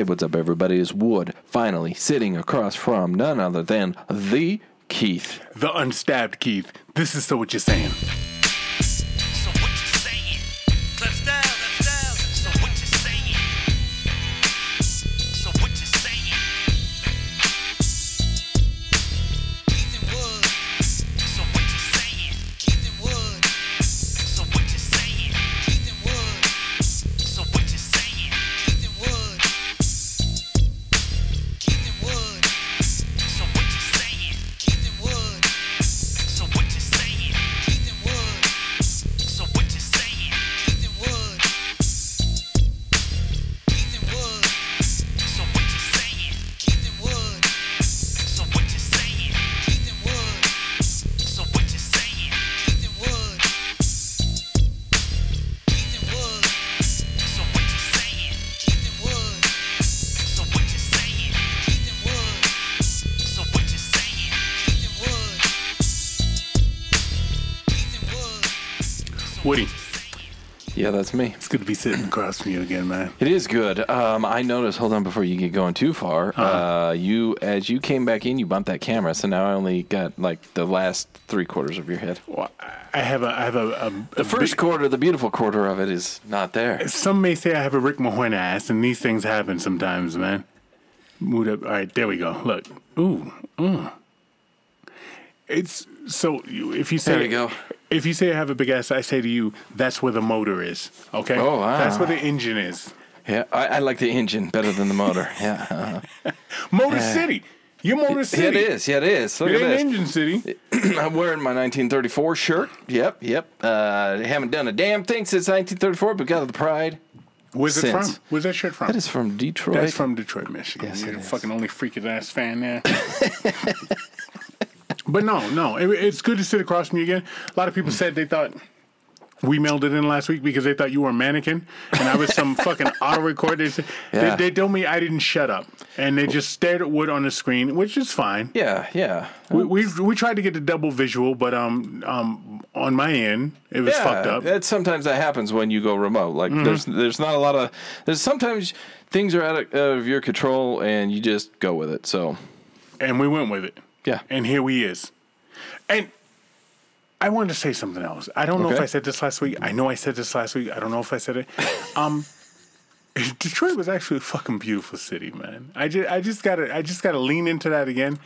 Hey, what's up, everybody? It's Wood finally sitting across from none other than the Keith. The unstabbed Keith. This is so what you're saying. That's me. it's good to be sitting across from you again, man. It is good. Um, I noticed. Hold on, before you get going too far, uh, you as you came back in, you bumped that camera, so now I only got like the last three quarters of your head. Well, I have a, I have a, a, The first quarter, the beautiful quarter of it, is not there. Some may say I have a Rick Mahorn ass, and these things happen sometimes, man. Mood up. All right, there we go. Look. Ooh. Mm. It's so you- if you say There we go. if you say I have a big ass, I say to you, that's where the motor is. Okay. Oh, wow. That's where the engine is. Yeah, I, I like the engine better than the motor. Yeah, uh, Motor Yeah. City. You're Motor yeah, City. it is. Yeah, it is. Look It at this. Engine City. I'm wearing my 1934 shirt. Yep, yep. Uh, haven't done a damn thing since 1934, but got the pride. Where's it from? Where's that shirt from? That is from Detroit. That's from Detroit, Michigan. Yes, You're the fucking only freaking ass fan there. but no, no, it, it's good to sit across from you again. A lot of people said they thought we mailed it in last week because they thought you were a mannequin and I was some fucking auto record. They, Yeah. they, they told me I didn't shut up and they just stared at Wood on the screen, which is fine. yeah, yeah. We, we we tried to get the double visual, but um um on my end it was yeah, fucked up. Mm-hmm. That sometimes that happens when you go remote. Like there's there's not a lot of there's sometimes things are out of, out of your control and you just go with it. So and we went with it. Yeah, and here he is. And I wanted to say something else. I don't know if Okay. I said this last week. I know I said this last week. I don't know if I said it. Um, Detroit was actually a fucking beautiful city, man. I just, I just gotta, I just gotta lean into that again.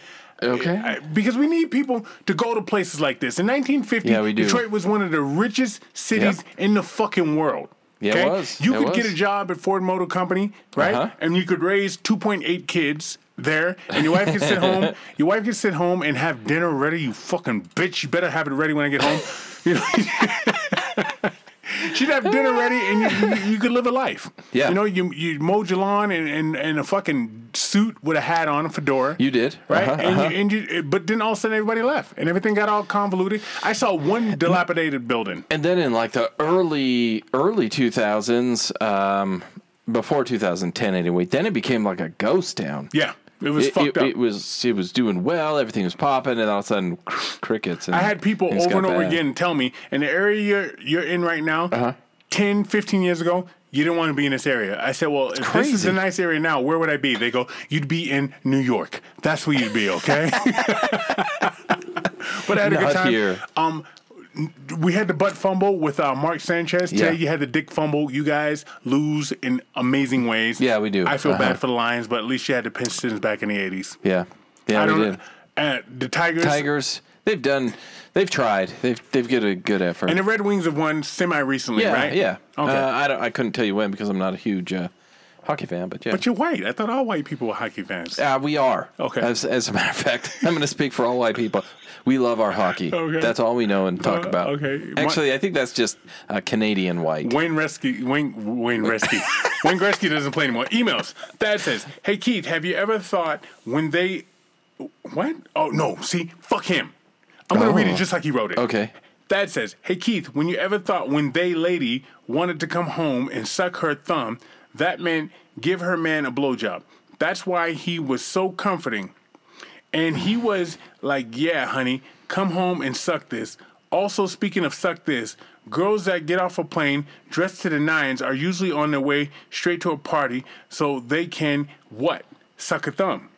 Okay. I- because we need people to go to places like this. In 1950, Yeah, we do. Detroit was one of the richest cities Yep. in the fucking world. Yeah, it was. You It could get a job at Ford Motor Company, right? Uh-huh. And you could raise 2.8 kids there, and your wife could sit home. Your wife could sit home and have dinner ready. You fucking bitch! You better have it ready when I get home. You know. She'd have dinner ready, and you, you, you could live a life. Yeah. you know, you you mowed your lawn in, in, in a fucking suit with a hat on, a fedora. you did Right, Uh-huh, and, uh-huh. You, and you, but then all of a sudden everybody left, and everything got all convoluted. I saw one dilapidated building. And then in like the early early 2000s, um, before 2010 anyway, then it became like a ghost town. Yeah, it was It, fucked it, up. it was it was doing well, everything was popping, and all of a sudden crickets. And I had people over and over bad. again tell me in the area you're, you're in right now, Uh-huh. 10, 15 years ago, you didn't want to be in this area. I said, well, if this is a nice area now, where would I be? They go, you'd be in New York. That's where you'd be, okay? but I had a good Not time. here. Um, we had the butt fumble with uh, Mark Sanchez. Yeah. Today you had the dick fumble. You guys lose in amazing ways. Yeah, we do. I feel Uh-huh. bad for the Lions, but at least you had the Pistons back in the 80s. Yeah, yeah, I we did. Uh, the Tigers. Tigers, they've done, they've tried, they've they've got a good effort. And the Red Wings have won semi recently, yeah, right? yeah. Okay. Uh, I don't, I couldn't tell you when because I'm not a huge uh, hockey fan, but yeah. but you're white. I thought all white people were hockey fans. Uh, we are. Okay. As, as a matter of fact, I'm going to speak for all white people. We love our hockey. Okay. That's all we know and talk Uh, about. okay. Actually, I think that's just uh, Canadian white. Wayne Resky, Wayne, Wayne Resky, Wayne Gretzky doesn't play anymore. Emails. Dad says, "Hey Keith, have you ever thought when they, what? Oh no, see, fuck him. I'm gonna read Oh. it just like he wrote it. Okay. Dad says, "Hey Keith, when you ever thought when they lady wanted to come home and suck her thumb, that meant give her man a blowjob. That's why he was so comforting." And he was like, Yeah, honey, come home and suck this. Also, speaking of suck this, girls that get off a plane dressed to the nines are usually on their way straight to a party so they can what? Suck a thumb.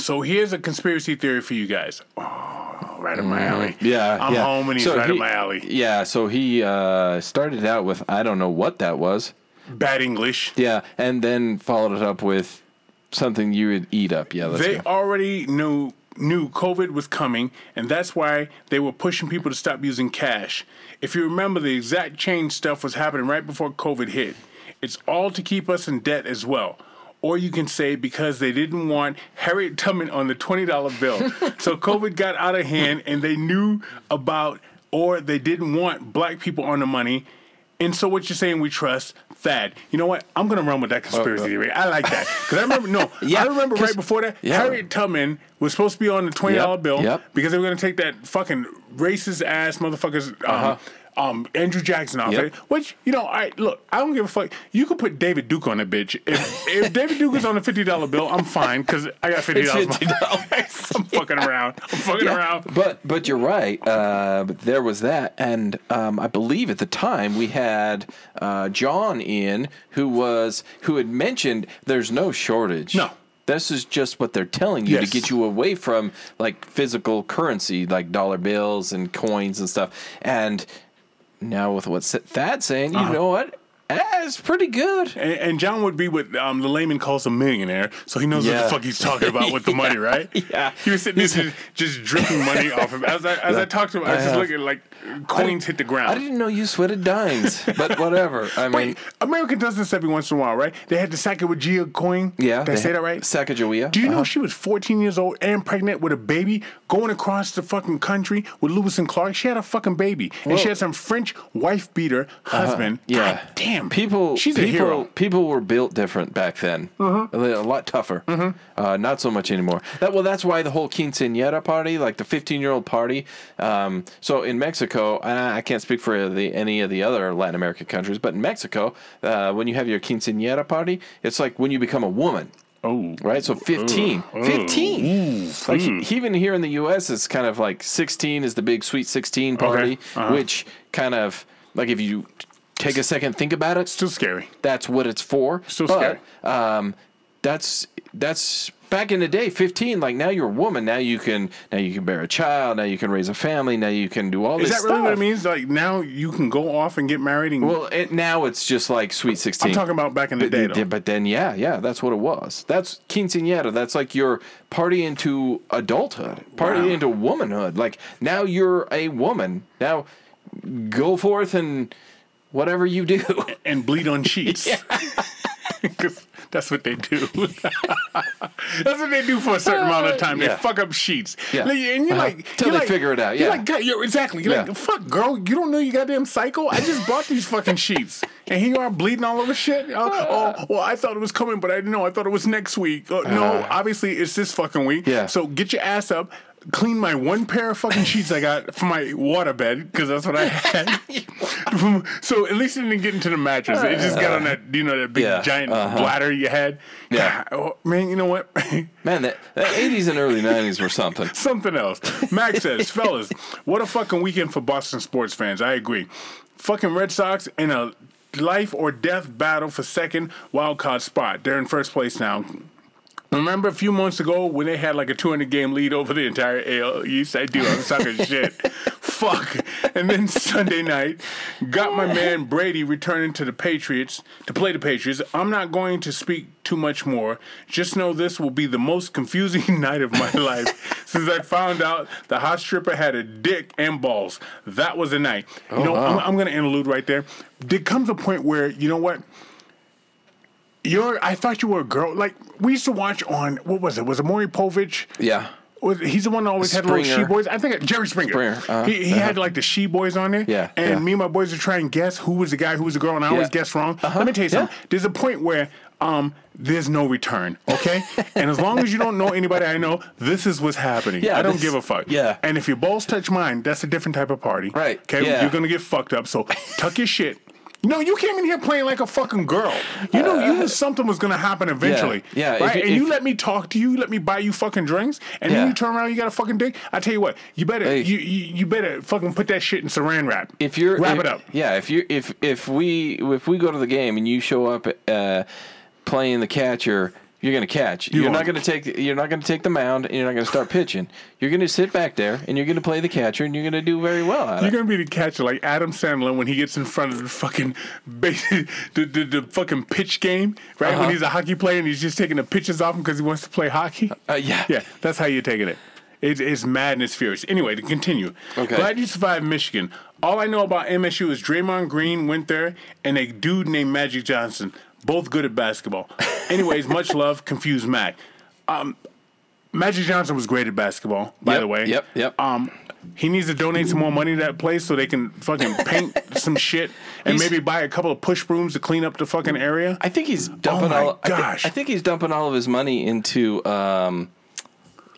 So here's a conspiracy theory for you guys. Oh, right in my alley. Mm, Yeah, I'm yeah. home and he's So right he- in my alley. Yeah, so he uh, started out with I don't know what that was. Bad English. Yeah, and then followed it up with something you would eat up. Yeah, let's they go. already knew knew COVID was coming, and that's why they were pushing people to stop using cash. If you remember, the exact change stuff was happening right before COVID hit. It's all to keep us in debt as well. Or you can say because they didn't want Harriet Tubman on the twenty dollar bill. so COVID got out of hand, and they knew about, or they didn't want black people on the money. And so what you're saying, we trust Thad. You know what? I'm gonna run with that conspiracy uh, uh. theory. I like that because I remember. No, Yeah, I remember right before that. yeah. Harriet Tubman was supposed to be on the twenty dollar Yep, bill yep. because they were gonna take that fucking racist ass motherfuckers. Um, uh-huh. Um, Andrew Jackson off. Yep. it. Which you know, I look. I don't give a fuck. You could put David Duke on a bitch. If, if David Duke is on a fifty dollar bill, I'm fine because I got fifty dollars. $50. I'm fucking around. I'm fucking Yeah, around. But but you're right. Uh, there was that, and um, I believe at the time we had uh, John in, who was who had mentioned there's no shortage. No. This is just what they're telling you Yes. to get you away from like physical currency, like dollar bills and coins and stuff. And now with what Thad's saying, Uh-huh. you know what? That's pretty good. And, and John would be what um, the layman calls a millionaire, so he knows what the fuck he's talking about with the money, right? Yeah. He was sitting there just, just dripping money off of him. As I, as I talked to him, I was just have. looking like coins hit the ground. I didn't know you sweated dimes, but whatever. I mean, Wait, America does this every once in a while, right? They had the Sacagawea coin. yeah. Did I they say that right? Sacagawea. Do you know Uh-huh. she was 14 years old and pregnant with a baby going across the fucking country with Lewis and Clark? She had a fucking baby. And she had some French wife beater husband. Uh-huh. Yeah. God damn. People, She's people, a hero. People were built different back then. Mm-hmm. A, lot tougher. Uh, not so much anymore. That well, that's why the whole quinceañera party, like the 15 year old party. Um, so in Mexico, and I can't speak for the, any of the other Latin American countries, but in Mexico, uh, when you have your quinceañera party, it's like when you become a woman. Oh. Right, so 15. 15. Like he- even here in the U.S., it's kind of like 16 is the big sweet 16 party, uh-huh. which kind of like if you take a second, think about it, Still scary. that's what it's for. Still but, scary. Um, that's that's back in the day, 15. Like now you're a woman. Now you can now you can bear a child. Now you can raise a family. Now you can do all Is this that really what it means? Like now you can go off and get married and Well, it, now it's just like sweet 16. I'm talking about back in the But, day but- though. but then, yeah, yeah, that's what it was. That's quinceañera. That's like your party into adulthood, party Wow. into womanhood. Like now you're a woman. Now go forth and whatever you do. and bleed on sheets. that's what they do. that's what they do for a certain amount of time. Yeah. They fuck up sheets. Yeah. Like, and you're Uh-huh. like, Till you're they like- figure it out, Yeah. You're like, God, you're exactly. You're Yeah. like, fuck, girl, you don't know you goddamn psycho. I just bought these fucking sheets, and here you are bleeding all over shit. Oh, oh, well, I thought it was coming, but I didn't know. I thought it was next week. Oh, no, obviously it's this fucking week. Uh-huh. Yeah. So get your ass up. Clean my one pair of fucking sheets I got for my water bed because that's what I had. so at least it didn't get into the mattress. It just got on that, you know, that big Yeah, giant uh-huh. bladder you had. Yeah. God, oh, man, you know what? Man, the, the 80s and early 90s were something. Something else. Max says, fellas, what a fucking weekend for Boston sports fans. I agree. Fucking Red Sox in a life or death battle for second wild card spot. They're in first place now. Remember a few months ago when they had like a 200 game lead over the entire AL East? I do. I'm talking shit. Fuck. And then Sunday night, got my man Brady returning to the Patriots to play the Patriots. I'm not going to speak too much more. Just know this will be the most confusing night of my life since I found out the hot stripper had a dick and balls. That was the night. You oh, know, I'm, I'm going to interlude right there. There comes a point where, you know what? You're. I thought you were a girl. Like we used to watch on what was it? Was it Maury Povich? Yeah. Was, he's the one that always had the little she boys. I think Jerry Springer. Springer, uh-huh, he he had like the she boys on there. Yeah, And yeah. me and my boys would try and guess who was the guy, who was the girl, and I always Yeah. guess wrong. Uh-huh, Let me tell you yeah. something. There's a point where um there's no return. Okay. and as long as you don't know anybody I know, this is what's happening. Yeah, I don't this- give a fuck. yeah. And if your balls touch mine, that's a different type of party. Right, Okay. yeah. You're gonna get fucked up. So tuck your shit. No, you came in here playing like a fucking girl. You know, you knew something was gonna happen eventually. yeah, if Right? you- and you let me talk to you, you let me buy you fucking drinks, and Yeah. then you turn around, you got a fucking dick. I tell you what, you better Hey. you, you you better fucking put that shit in saran wrap. if you're wrap if- it up. Yeah, if you if if we if we go to the game and you show up uh, playing the catcher, you're gonna catch. You are not won't. gonna take you're not gonna take the mound and you're not gonna start pitching. You're gonna sit back there and you're gonna play the catcher and you're gonna do very well You're gonna be the catcher like Adam Sandler when he gets in front of the fucking base, the, the the fucking pitch game, right? Uh-huh. When he's a hockey player and he's just taking the pitches off him because he wants to play hockey. Uh, yeah. Yeah, that's how you're taking it. It's, it's madness furious. Anyway, to continue. Okay. Glad you survived Michigan. All I know about MSU is Draymond Green went there and a dude named Magic Johnson. Both good at basketball. Anyways, much love. Confused Mac. Um, Magic Johnson was great at basketball, by Yep, the way. yep, yep. Um, he needs to donate some more money to that place so they can fucking paint some shit and He's- maybe buy a couple of push brooms to clean up the fucking area. I think he's dumping my all. I, thi- gosh. I think he's dumping all of his money into um,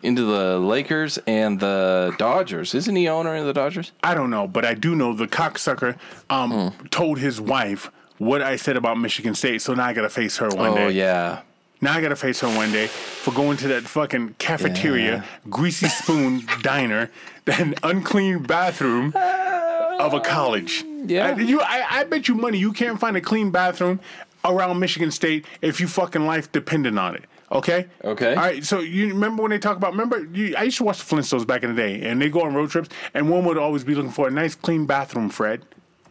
into the Lakers and the Dodgers. Isn't he owner of the Dodgers? I don't know, but I do know the cocksucker um, Hmm. told his wife what I said about Michigan State, so now I gotta face her one Oh day. Oh yeah. Now I gotta face her one day for going to that fucking cafeteria, Yeah. greasy spoon diner, that unclean bathroom of a college. Yeah. I, you, I, I bet you money you can't find a clean bathroom around Michigan State if you fucking life dependent on it. Okay. Okay. All right. So you remember when they talk about? Remember, you, I used to watch the Flintstones back in the day, and they go on road trips, and one would always be looking for a nice clean bathroom. Fred.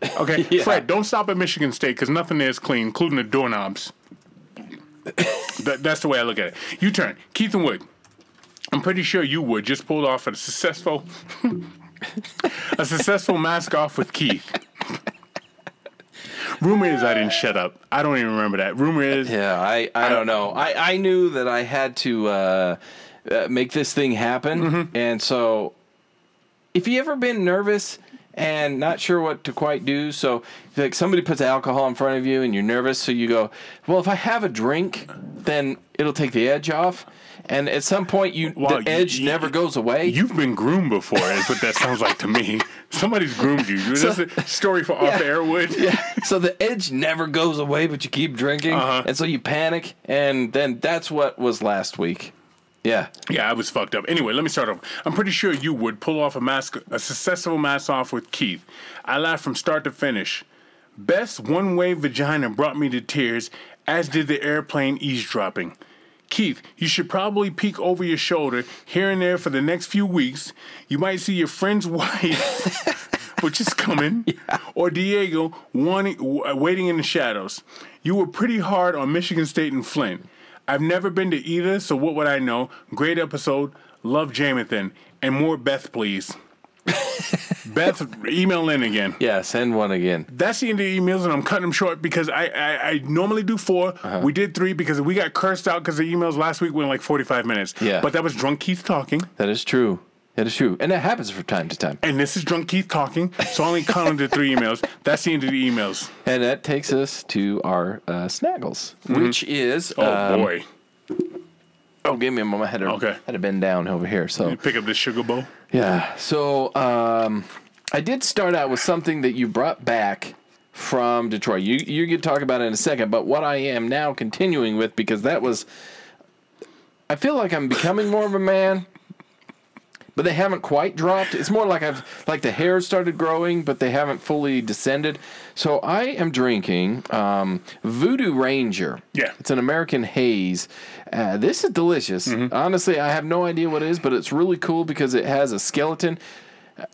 Okay, Yeah. Fred, don't stop at Michigan State because nothing there is clean, including the doorknobs. that, that's the way I look at it. You turn, Keith and Wood. I'm pretty sure you would just pulled off a successful, a successful mask off with Keith. Rumor is I didn't shut up. I don't even remember that. Rumor is Yeah, I, I don't know. I, I knew that I had to uh, uh, make this thing happen. Mm-hmm. And so, if you ever been nervous and not sure what to quite do, so like somebody puts alcohol in front of you and you're nervous, so you go, well, if I have a drink, then it'll take the edge off. And at some point, you the edge you- never goes away. You've been groomed before, is what that sounds like to me. Somebody's groomed you. That's a story for off the air, Wood. yeah. So the edge never goes away, but you keep drinking, Uh-huh. and so you panic, and then that's what was last week. Yeah. Yeah, I was fucked up. Anyway, let me start off. I'm pretty sure you would pull off a mask, a successful mask off with Keith. I laughed from start to finish. Best one way vagina brought me to tears, as did the airplane eavesdropping. Keith, you should probably peek over your shoulder here and there for the next few weeks. You might see your friend's wife, which is coming, or Diego wanting, waiting in the shadows. You were pretty hard on Michigan State and Flint. I've never been to either, so what would I know? Great episode. Love Jamathan. And more Beth, please. Beth, email in again. Yeah, send one again. That's the end of the emails, and I'm cutting them short because I I, I normally do 4 Uh-huh. We did three because we got cursed out because the emails last week went like 45 minutes. Yeah. But that was Drunk Keith talking, That is true. That is true. And that happens from time to time. and this is Drunk Keith talking, so I only counted the three emails. That's the end of the emails. And that takes us to our uh, snaggles, which is. Oh, um, boy. Oh, give me a moment. I had to, Okay. had to bend down over here. So, you Pick up this sugar bowl. yeah. So, um, I did start out with something that you brought back from Detroit. You, you could talk about it in a second, but what I am now continuing with, because that was. I feel like I'm becoming more of a man. But they haven't quite dropped. It's more like I've like the hair started growing, but they haven't fully descended. So I am drinking um, Voodoo Ranger. Yeah. it's an American haze. Uh, this is delicious. Honestly, I have no idea what it is, but it's really cool because it has a skeleton.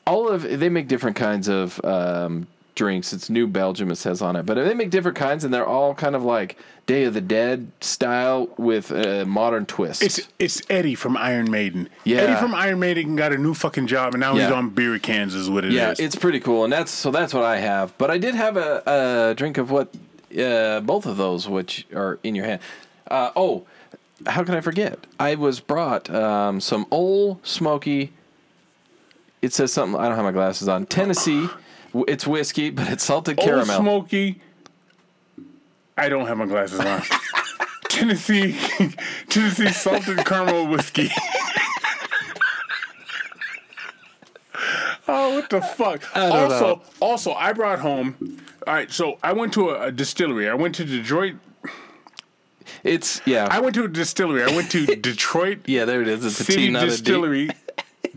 All of they make different kinds of um, drinks. It's New Belgium, it says on it, but they make different kinds, and they're all kind of like Day of the Dead style with a modern twist. It's it's Eddie from Iron Maiden. Yeah. Eddie from Iron Maiden got a new fucking job, and now he's on beer cans. Is what it is. Yeah, it's pretty cool, and that's so that's what I have. But I did have a, a drink of what uh, both of those, which are in your hand. Uh, oh, how can I forget? I was brought um, some old smoky. It says something. I don't have my glasses on. Tennessee. It's whiskey, but it's salted Old caramel. Smoky. I don't have my glasses on. Tennessee, Tennessee salted caramel whiskey. oh, what the fuck! also, know. also, I brought home All right, so I went to a, a distillery. I went to Detroit. It's yeah. I went to a distillery. I went to Detroit yeah, there it is. It's a City T, not a D. Distillery.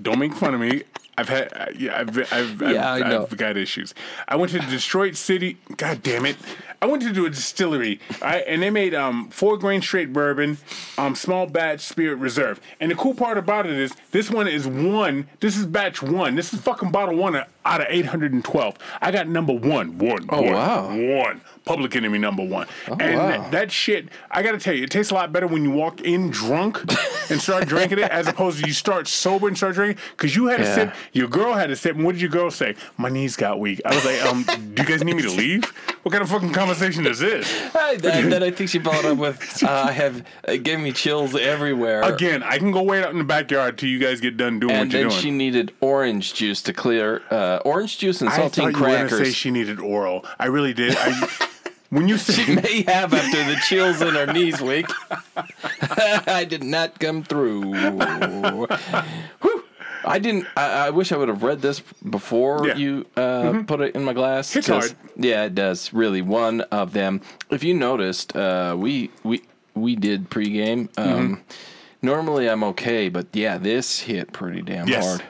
Don't make fun of me. I've had, uh, yeah, I've, I've, Yeah, I've, I know. I've got issues. I went to Detroit City. God damn it! I went to do a distillery, right, and they made um four grain straight bourbon, um small batch spirit reserve. And the cool part about it is this one is one. This is batch one. This is fucking bottle one out of eight hundred and twelve. I got number one. One. Oh, one, wow. One. Public Enemy number one. and wow. that, that shit, I gotta tell you, it tastes a lot better when you walk in drunk and start drinking it as opposed to you start sober and start drinking. Because you had a Yeah. sip, your girl had a sip, and what did your girl say? My knees got weak. I was like, um, do you guys need me to leave? What kind of fucking conversation is this? I, and then I think she followed up with, uh, "I have it gave me chills everywhere." Again, I can go wait out in the backyard till you guys get done doing and what you're then she needed orange juice to clear uh, orange juice and I thought saltine you were say she needed oral. I really did. I, when you She may have after the chills in her knees week. I did not come through. Whew. I didn't. I, I wish I would have read this before Yeah. Mm-hmm. you uh, put it in my glass. 'cause- hard. Yeah, it does. Really, one of them. If you noticed, uh, we we we did pregame. Um, Mm-hmm. Normally, I'm okay, but yeah, this hit pretty damn yes, hard.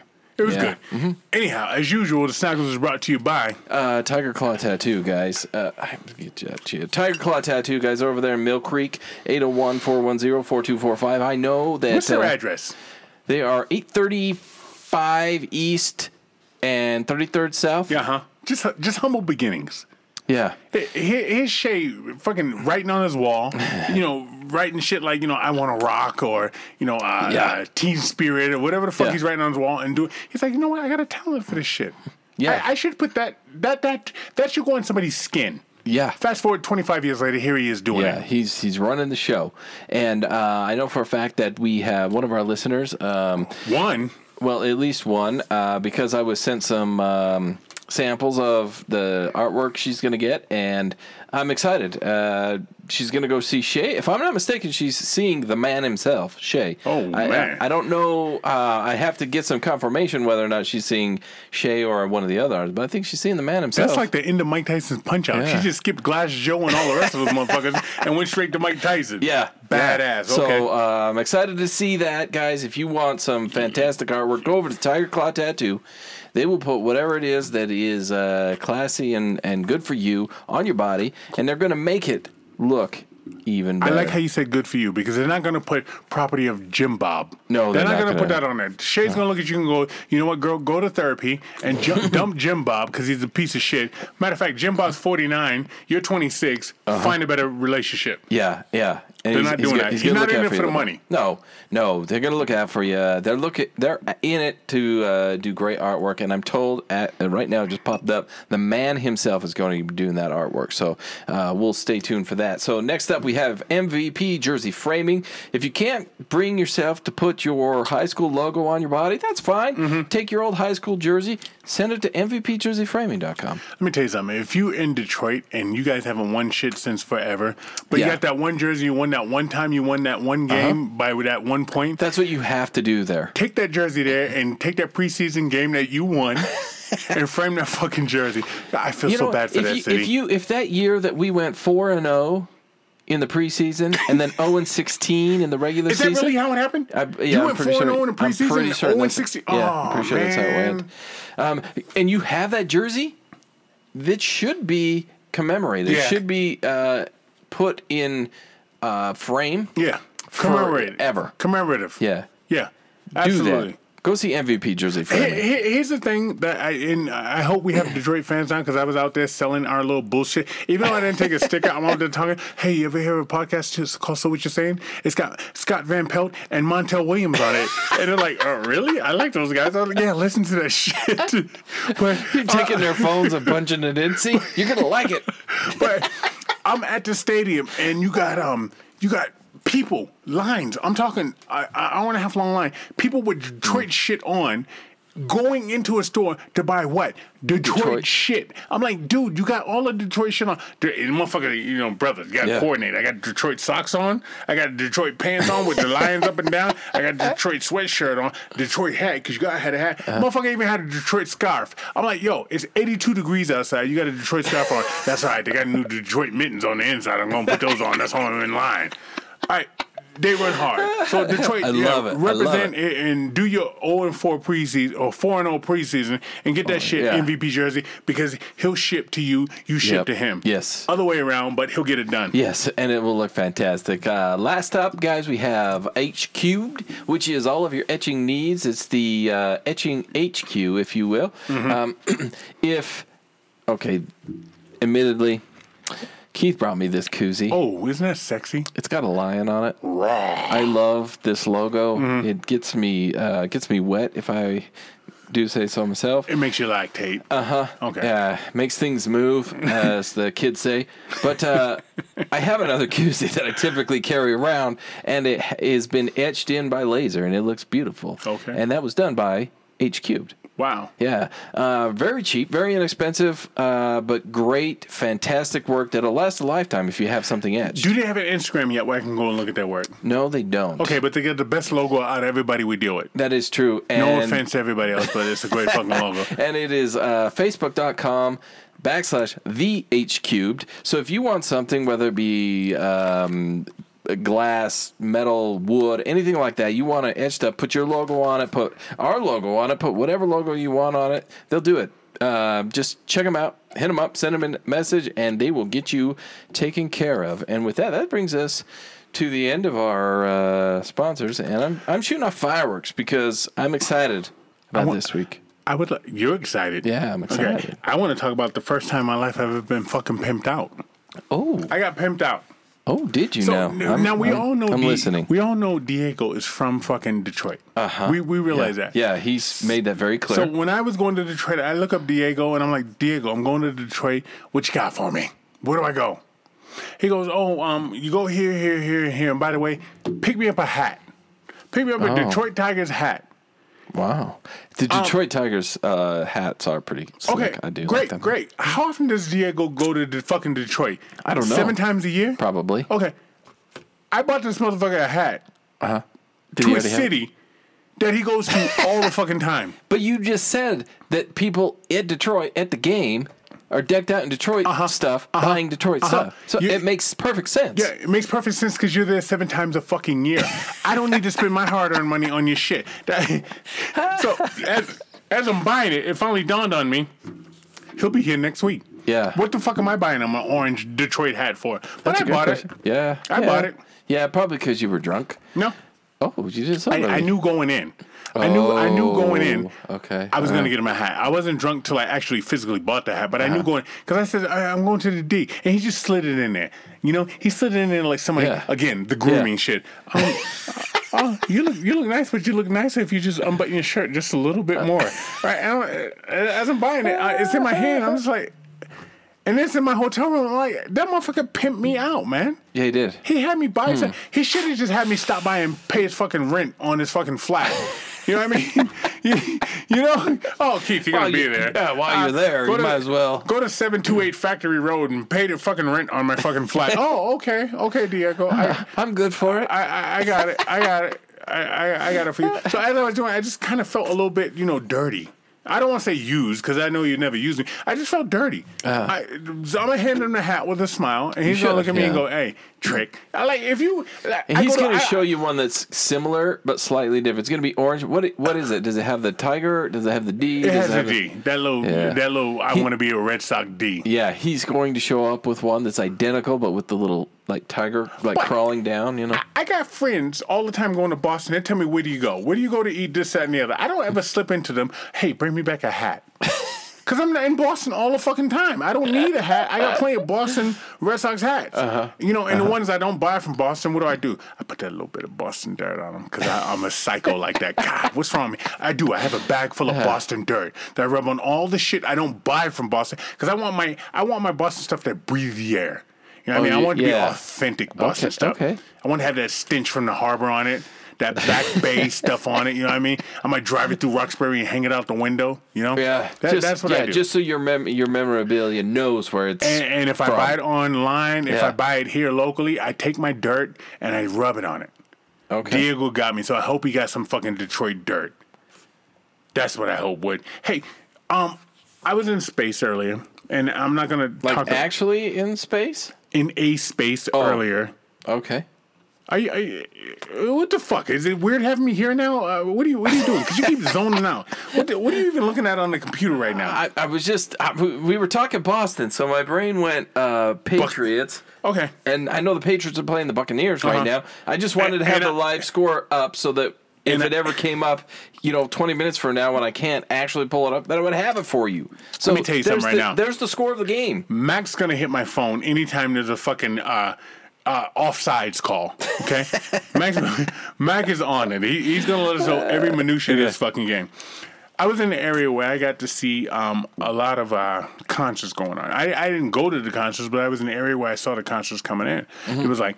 It was Yeah. Mm-hmm. good. Anyhow, as usual, the Snaggles is brought to you by. Uh, Tiger Claw Tattoo, guys. Uh, I have to get you that shit. Tiger Claw Tattoo, guys, over there in Mill Creek, 801 410 4245. I know that What's their uh, address? they are 835 East and 33rd South. Yeah, huh? Just just humble beginnings. Yeah. His, Here's Shay fucking writing on his wall, you know, writing shit like, you know, I want to rock or, you know, uh, Yeah. uh, Teen Spirit or whatever the fuck Yeah. he's writing on his wall and do He's like, you know what? I got a talent for this shit. Yeah. I, I should put that, that, that, that should go on somebody's skin. Yeah. Fast forward 25 years later, here he is doing Yeah, it. Yeah, he's he's running the show, and uh, I know for a fact that we have one of our listeners. Um, One, Well, at least one, uh, because I was sent some um, samples of the artwork she's going to get, and I'm excited. Uh, she's going to go see Shay. If I'm not mistaken, she's seeing the man himself, Shay. Oh, I, man. I, I don't know. Uh, I have to get some confirmation whether or not she's seeing Shay or one of the others, but I think she's seeing the man himself. that's like the end of Mike Tyson's Punch Out. Yeah. She just skipped Glass Joe and all the rest of those motherfuckers and went straight to Mike Tyson. Yeah. Badass. yeah. Okay. So uh, I'm excited to see that, guys. If you want some fantastic artwork, go over to Tiger Claw Tattoo. They will put whatever it is that is uh, classy and, and good for you on your body, and they're going to make it look even better. I like how you said good for you because they're not going to put property of Jim Bob. No, they're, they're not, not going to put that on there. Shay's going to look at you and go, you know what, girl, go to therapy and ju- dump Jim Bob because he's a piece of shit. Matter of fact, Jim Bob's 49, you're 26. Find a better relationship. Yeah, yeah. And They're not doing that. He's gonna not look in it for you. the money. No, no, they're gonna look out for you. They're looking. They're in it to uh, do great artwork, and I'm told at, uh, right now it just popped up. The man himself is going to be doing that artwork, so uh, we'll stay tuned for that. So next up, we have MVP jersey framing. If you can't bring yourself to put your high school logo on your body, that's fine. Mm-hmm. Take your old high school jersey, send it to MVPJerseyFraming.com. Let me tell you something. If you in Detroit and you guys haven't won shit since forever, but you got that one jersey, you won that one time, you won that one game by that one point. That's what you have to do there. take that jersey there and take that preseason game that you won and frame that fucking jersey. I feel so bad for that you, city. If you if that year that we went four and zero in the preseason and then zero and sixteen in the regular season. Is that season, really how it happened? I, yeah, you I'm went pretty 4 sure. 0 in the I'm preseason, pretty sure 0 and that's- 60. Yeah, oh, I'm pretty sure that's how it man. went. Um, and you have that jersey that should be commemorated. Yeah. It should be uh, put in uh, frame. Yeah. Commemorative. ever. Commemorative. Yeah, Yeah. do Absolutely. that. Go see MVP jersey framing. here- Here's the thing that I and I hope we have Detroit fans on because I was out there selling our little bullshit. Even though I didn't take a sticker, I'm out there talking. Hey, you ever hear of a podcast just called "So What You're Saying"? It's got Scott Van Pelt and Montel Williams on it, and they're like, "Oh, really? I like those guys." I was like, "Yeah, listen to that shit." But You're taking their phones and punching it in. See, you're gonna like it. but I'm at the stadium and you got um you got people lines. I'm talking a- a hour and a half long line. People with Detroit shit on. going into a store to buy what? Detroit, Detroit. shit. I'm like, dude, you got all the Detroit shit on. The motherfucker, you know, brother, you got to Yeah. coordinate. I got Detroit socks on. I got Detroit pants on with the lions up and down. I got Detroit sweatshirt on. Detroit hat, because you got to have a hat. Uh-huh. Motherfucker even had a Detroit scarf. I'm like, yo, it's 82 degrees outside. You got a Detroit scarf on. That's all right. They got new Detroit mittens on the inside. I'm going to put those on. That's all I'm in line. All right. They run hard. So Detroit, I yeah, love it. I love represent it. and do your 0 and 4 preseason or 4 and 0 preseason and get that shit Oh, yeah. MVP jersey because he'll ship to you, you ship Yep. to him. Yes. Other way around, but he'll get it done. Yes, and it will look fantastic. Uh, last up, guys, we have H cubed, which is all of your etching needs. It's the uh, etching HQ, if you will. Mm-hmm. Um, if okay, admittedly, Keith brought me this koozie. Oh, isn't that sexy? It's got a lion on it. Raw. I love this logo. Mm-hmm. It gets me uh, gets me wet if I do say so myself. It makes you lactate. Uh huh. Okay. Yeah, makes things move, as the kids say. But uh, I have another koozie that I typically carry around, and it has been etched in by laser, and it looks beautiful. Okay. And that was done by H Cubed. Wow. Yeah, uh, very cheap, very inexpensive, uh, but great, fantastic work that'll last a lifetime if you have something etched. Do they have an Instagram yet where I can go and look at their work? no, they don't. Okay, but they get the best logo out of everybody we deal with. That is true. And No offense to everybody else, but it's a great fucking logo. and it is uh, facebook.com backslash the h cubed so if you want something whether it be um, glass metal wood anything like that you want to etch up put your logo on it put our logo on it put whatever logo you want on it they'll do it uh, just check them out hit them up send them a message and they will get you taken care of and with that that brings us to the end of our uh, sponsors and I'm, I'm shooting off fireworks because i'm excited about want- this week I would. You're excited. Yeah, I'm excited. Okay. excited. I want to talk about the first time in my life I've ever been fucking pimped out. Oh, I got pimped out. Oh, did you So know? n- I'm- now we I'm- all know. I'm Di- listening. We all know Diego is from fucking Detroit. Uh huh. We we realize yeah. that. Yeah, he's made that very clear. So when I was going to Detroit, I look up Diego and I'm like, Diego, I'm going to Detroit. What you got for me? Where do I go? He goes, Oh, um, you go here, here, here, and here. And by the way, pick me up a hat. Pick me up a Oh. Detroit Tigers hat. Wow, the Detroit Tigers uh, hats are pretty Okay, slick. I do great, like them. great. How often does Diego go to the fucking Detroit? I don't know. Seven times a year? Probably. Okay. I bought this motherfucker a hat Did he to a already have- city that he goes to all the fucking time. But you just said that people at Detroit at the game are decked out in Detroit stuff, buying Detroit stuff. So Uh-huh. You- it makes perfect sense. Yeah, it makes perfect sense because you're there seven times a fucking year. I don't need to spend my hard-earned money on your shit. So as, as I'm buying it, it finally dawned on me. He'll be here next week. Yeah. What the fuck am I buying him an orange Detroit hat for? But That's I bought question. it. Yeah, I yeah. bought it. Yeah, probably because you were drunk. No, Oh, you did so. I, I knew going in. I knew I knew going in. Oh, okay. I was gonna Uh-huh. get him a hat. I wasn't drunk till I actually physically bought the hat, but I knew going because I said I, I'm going to the D, and he just slid it in there. You know, he slid it in there like somebody Yeah. again the grooming Yeah. shit. Um, oh, you look you look nice, but you look nicer if you just unbutton your shirt just a little bit more. right? And I'm- as I'm buying it, I, it's in my hand. I'm just like, and it's in my hotel room. I'm like, that motherfucker pimped me out, man. Yeah, he did. He had me Hmm. buy some. He should have just had me stop by and pay his fucking rent on his fucking flat. You know what I mean? you, you know? Oh, Keith, you're While gonna be you- there. yeah, while Uh, you're there, you might as well. go to seven two eight Factory Road and pay the fucking rent on my fucking flat. oh, okay, okay, Diego. I, I'm good for it. I, I, I got it. I got it. I, I, I got it for you. So as I was doing, I just kind of felt a little bit, you know, dirty. I don't want to say used because I know you never used me. I just felt dirty. Uh-huh. I, so I'm gonna hand him the hat with a smile, and he's gonna look at me and go, "Hey, trick." I like if you. Like, And I he's go going to I- show you one that's similar but slightly different. It's going to be orange. What what is it? Does it have the tiger? Does it have the D? It Does has a have D. That little, Yeah. that little. I want to be a Red Sox D. Yeah, he's going to show up with one that's identical, but with the little like tiger like What? crawling down. You know. I got friends all the time going to Boston. They tell me, "Where do you go? Where do you go to eat this, that, and the other?" I don't ever slip into them. Hey, bring me back a hat. Cause I'm in Boston all the fucking time. I don't need a hat. I got plenty of Boston Red Sox hats. Uh-huh. You know, and the ones I don't buy from Boston, what do I do? I put that little bit of Boston dirt on them because I'm a psycho like that. God, what's wrong with me? I do. I have a bag full of Boston dirt that I rub on all the shit I don't buy from Boston because I want my I want my Boston stuff that breathe the air. You know what Oh, I mean? I want it to yeah. be authentic Boston Okay, stuff. okay. I want to have that stench from the harbor on it. That back bay stuff on it. You know what I mean? I might drive it through Roxbury and hang it out the window. You know? Yeah, That- just, that's what yeah, I do. just so your mem- your memorabilia knows where it's. and, and if I buy it online, if Yeah. I buy it here locally, I take my dirt and I rub it on it. okay. Diego got me, so I hope he got some fucking Detroit dirt. That's what I hope would. Hey, um, I was in space earlier, and I'm not gonna like talk actually in space. in a space Oh. earlier. Okay. Are you, what the fuck? Is it weird having me here now? Uh, what are you What are you doing? Because you keep zoning out. What the, What are you even looking at on the computer right now? I, I was just I, we we were talking Boston, so my brain went uh, Patriots. Okay. And I know the Patriots are playing the Buccaneers Uh-huh. right now. I just wanted to have the and, live score up so that if and it ever came up, you know, 20 minutes from now when I can't actually pull it up, that I would have it for you. So let me tell you something right the, now. There's the score of the game. Mac's gonna hit my phone anytime there's a fucking uh, uh, offsides call. Okay, Mac's, Mac is on it. He, he's gonna let us know every minutia of this fucking game. I was in an area where I got to see um, a lot of uh, concerts going on. I, I didn't go to the concerts, but I was in an area where I saw the concerts coming in. Mm-hmm. It was like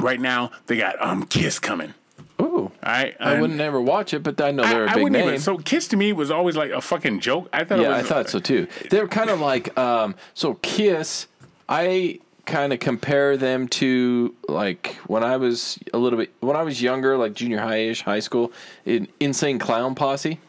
right now they got um, Kiss coming. Ooh. All right, I wouldn't ever watch it, but I know they're a I big wouldn't name. even. So Kiss to me was always like a fucking joke. I thought. it yeah, was, I thought so too. They're kind of like um, so Kiss. I kind of compare them to like when I was a little bit when I was younger, like junior high-ish, high school, in Insane Clown Posse.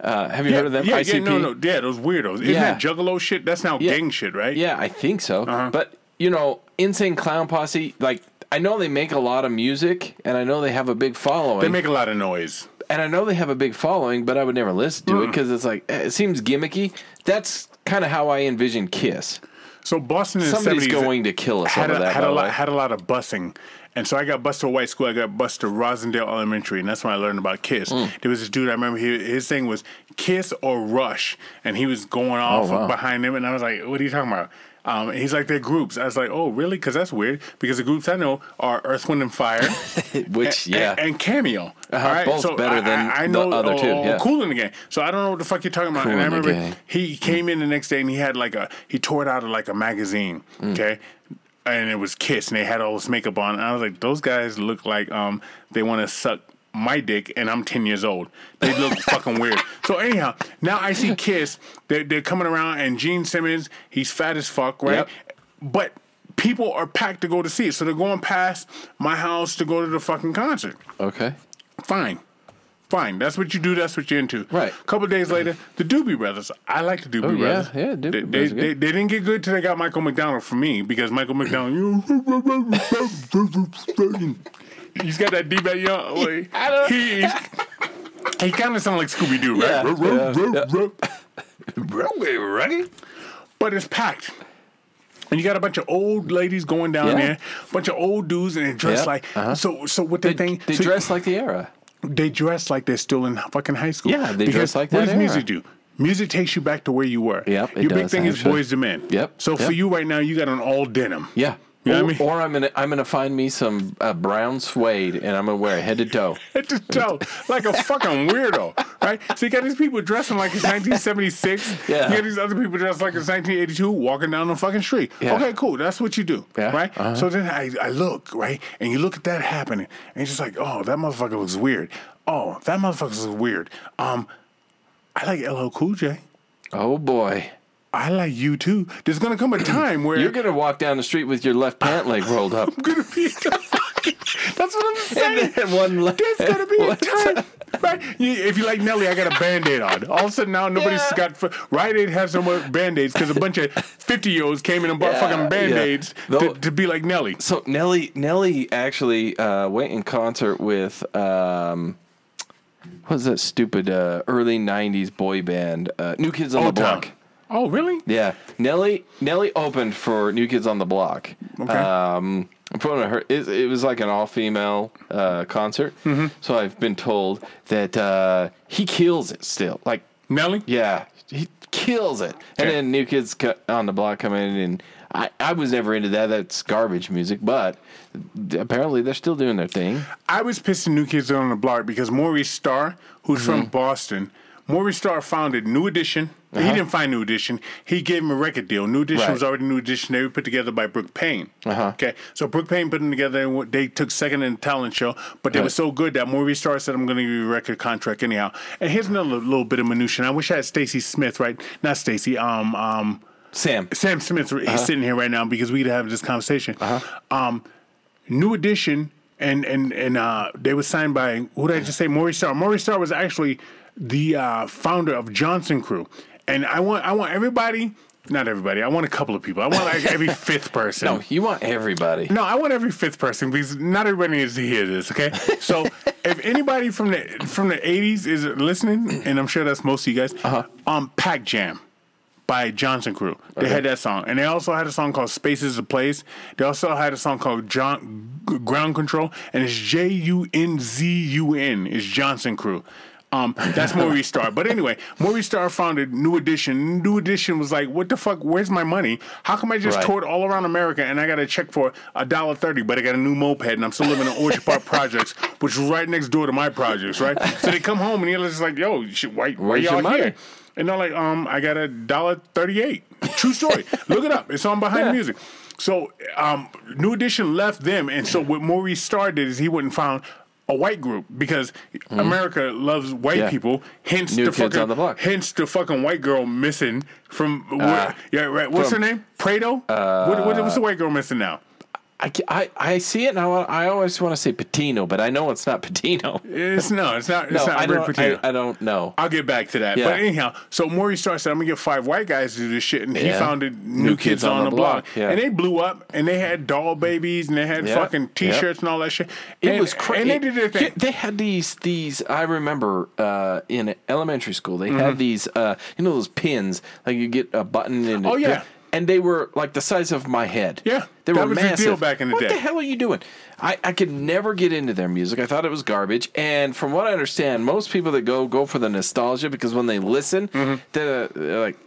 Uh, have you Yeah, heard of them? yeah, ICP? yeah, no, no, yeah, those weirdos. Isn't Yeah. that Juggalo shit? That's now Yeah. gang shit, right? Yeah, I think so. Uh-huh. But you know, Insane Clown Posse, like I know they make a lot of music, and I know they have a big following. They make a lot of noise. and I know they have a big following, but I would never listen to it because it's like it seems gimmicky. That's kind of how I envision Kiss. So Boston in Somebody's the 70s going to kill us had over a, that. had a lot had a lot of busing. And so I got bused to a white school. I got bused to Rosendale Elementary, and that's when I learned about Kiss. Hmm. There was this dude I remember. He, his thing was Kiss or Rush, and he was going off Oh, wow. behind him, and I was like, "What are you talking about?" Um, and he's like, "They're groups." I was like, "Oh, really?" Because that's weird. Because the groups I know are Earth, Wind, and Fire, Which and- yeah, and, Cameo. Uh-huh, All right, both so better I, than I, I the know other oh, two, oh, yeah. Kool and the Gang. So I don't know what the fuck you're talking about. Kool and I remember he came in the next day and he had like a he tore it out of like a magazine. Mm. Okay. And it was Kiss, and they had all this makeup on. And I was like, those guys look like um they want to suck my dick, and I'm 10 years old. They look fucking weird. So anyhow, now I see Kiss. They're, they're coming around, and Gene Simmons, he's fat as fuck, right? Yep. But people are packed to go to see it, so they're going past my house to go to the fucking concert. okay. Fine. Fine. That's what you do. That's what you're into. Right. A couple days later, the Doobie Brothers. I like the Doobie Oh, yeah. Brothers. Yeah, Doobie they, Brothers They, they, they didn't get good till they got Michael McDonald for me because Michael McDonald, he's got that deep, young. Like, he, he kind of sounds like Scooby Doo, right? Yeah, But it's packed. And you got a bunch of old ladies going down Yeah. there, a bunch of old dudes, and they dress Yep. like Uh-huh. so. So what they, They, think? they so- dress like the era. they dress like they're still in fucking high school. Yeah, they dress like What does era. music do? Music takes you back to where you were. Yep, Your big does, thing is Boyz II Men. Yep, So for you right now, you got an all denim. Yeah. You know or, I mean? or I'm gonna I'm gonna find me some uh, brown suede and I'm gonna wear it head to toe. Head to toe, like a fucking weirdo, right? So you got these people dressing like it's 1976. Yeah. You got these other people dressed like it's 1982, walking down the fucking street. Yeah. Okay, cool. That's what you do, Yeah, right? uh-huh. So then I, I look, right, and you look at that happening, and you're just like, oh, that motherfucker looks weird. Oh, that motherfucker looks weird. Um, I like LL Cool J. Oh boy. I like you too. There's gonna come a time where You're gonna walk down the street with your left pant leg rolled up. I'm gonna be. That's what I'm saying. and one le- There's gonna be a time. Right? You, if you like Nelly, I got a band aid on. All of a sudden now nobody's Yeah. got. f- Rite Aid has some more band aids because a bunch of 50 year olds came in and bought Yeah, fucking band aids yeah. to, to be like Nelly. So Nelly Nelly actually uh, went in concert with um, what was that stupid uh, early '90s boy band, uh, New Kids on Old the Town. Oh, really? Yeah, Nelly Nelly opened for New Kids on the Block. Okay. Um, in front of her, it, it was like an all-female uh, concert. Mm-hmm. So I've been told that uh, he kills it still. Like, Nelly? yeah, he kills it. And then New Kids on the Block come in, and I, I was never into that. That's garbage music, but apparently they're still doing their thing. I was pissed at New Kids on the Block because Maurice Starr, who's from Mm-hmm. Boston, Maurice Starr founded New Edition. He didn't find New Edition. He gave him a record deal. New Edition Uh-huh. Right. was already New Edition. They were put together by Brooke Payne. Uh-huh. Okay, so Brooke Payne put them together. and what- They took second in the talent show, but they were so good that Maurice Starr said, "I'm going to give you a record contract anyhow." And here's another little bit of minutia. I wish I had Stacy Smith, right? Not Stacy. Um, um, Sam. Sam Smith, he's Uh-huh. sitting here right now because we could have this conversation. Um, New Edition, and and and uh, they were signed by who did I just say? Maurice Starr. Maurice Starr was actually the uh, founder of Jonzun Crew, and I want I want everybody, not everybody. I want a couple of people. I want like every fifth person. No, you want everybody. No, I want every fifth person because not everybody needs to hear this. Okay, so if anybody from the from the '80s is listening, and I'm sure that's most of you guys, uh-huh. um, Pack Jam by Jonzun Crew. They had that song, and they also had a song called "Space Is a Place." They also had a song called John "Ground Control," and it's J U N Z U N. It's Jonzun Crew. Um, that's Maurice Starr. But anyway, Maurice Starr founded New Edition. New Edition was like, "What the fuck? Where's my money? How come I just Right. toured all around America and I got a check for a dollar thirty, but I got a new moped and I'm still living in Orchard Park Projects, which is right next door to my projects, right? So they come home and they're just like, "Yo, should, why, why Where's y'all here?" And they're like, "Um, I got a dollar thirty-eight. True story. Look it up. It's on Behind the Music." So, um, New Edition left them, and so what Maurice Starr did is he went and found a white group because mm-hmm. America loves white. Yeah. people. Hence New the fucking the hence the fucking white girl missing from where- uh, yeah right. What's from- her name? Prado. Uh, what, what, what's the white girl missing now? I, I, I see it and I, I always want to say Patino, but I know it's not Patino. It's no, it's not. It's No, not I Rick don't, I, I don't know. I'll get back to that. Yeah. But anyhow, so Maurice Starr said, I'm going to get five white guys to do this shit. And he founded New, Kids, on, the Block. yeah. And they blew up and they had doll babies and they had Yeah. fucking t shirts and all that shit. It and, was crazy. And they did their thing. They had these these. I remember uh, in elementary school they had these. Uh, you know those pins like you get a button and Mm-hmm. Oh, yeah. And they were like the size of my head. Yeah, they were was the deal massive. back in the what day. the hell are you doing? I, I could never get into their music. I thought it was garbage. And from what I understand, most people that go go for the nostalgia because when they listen, mm-hmm. they're, they're like,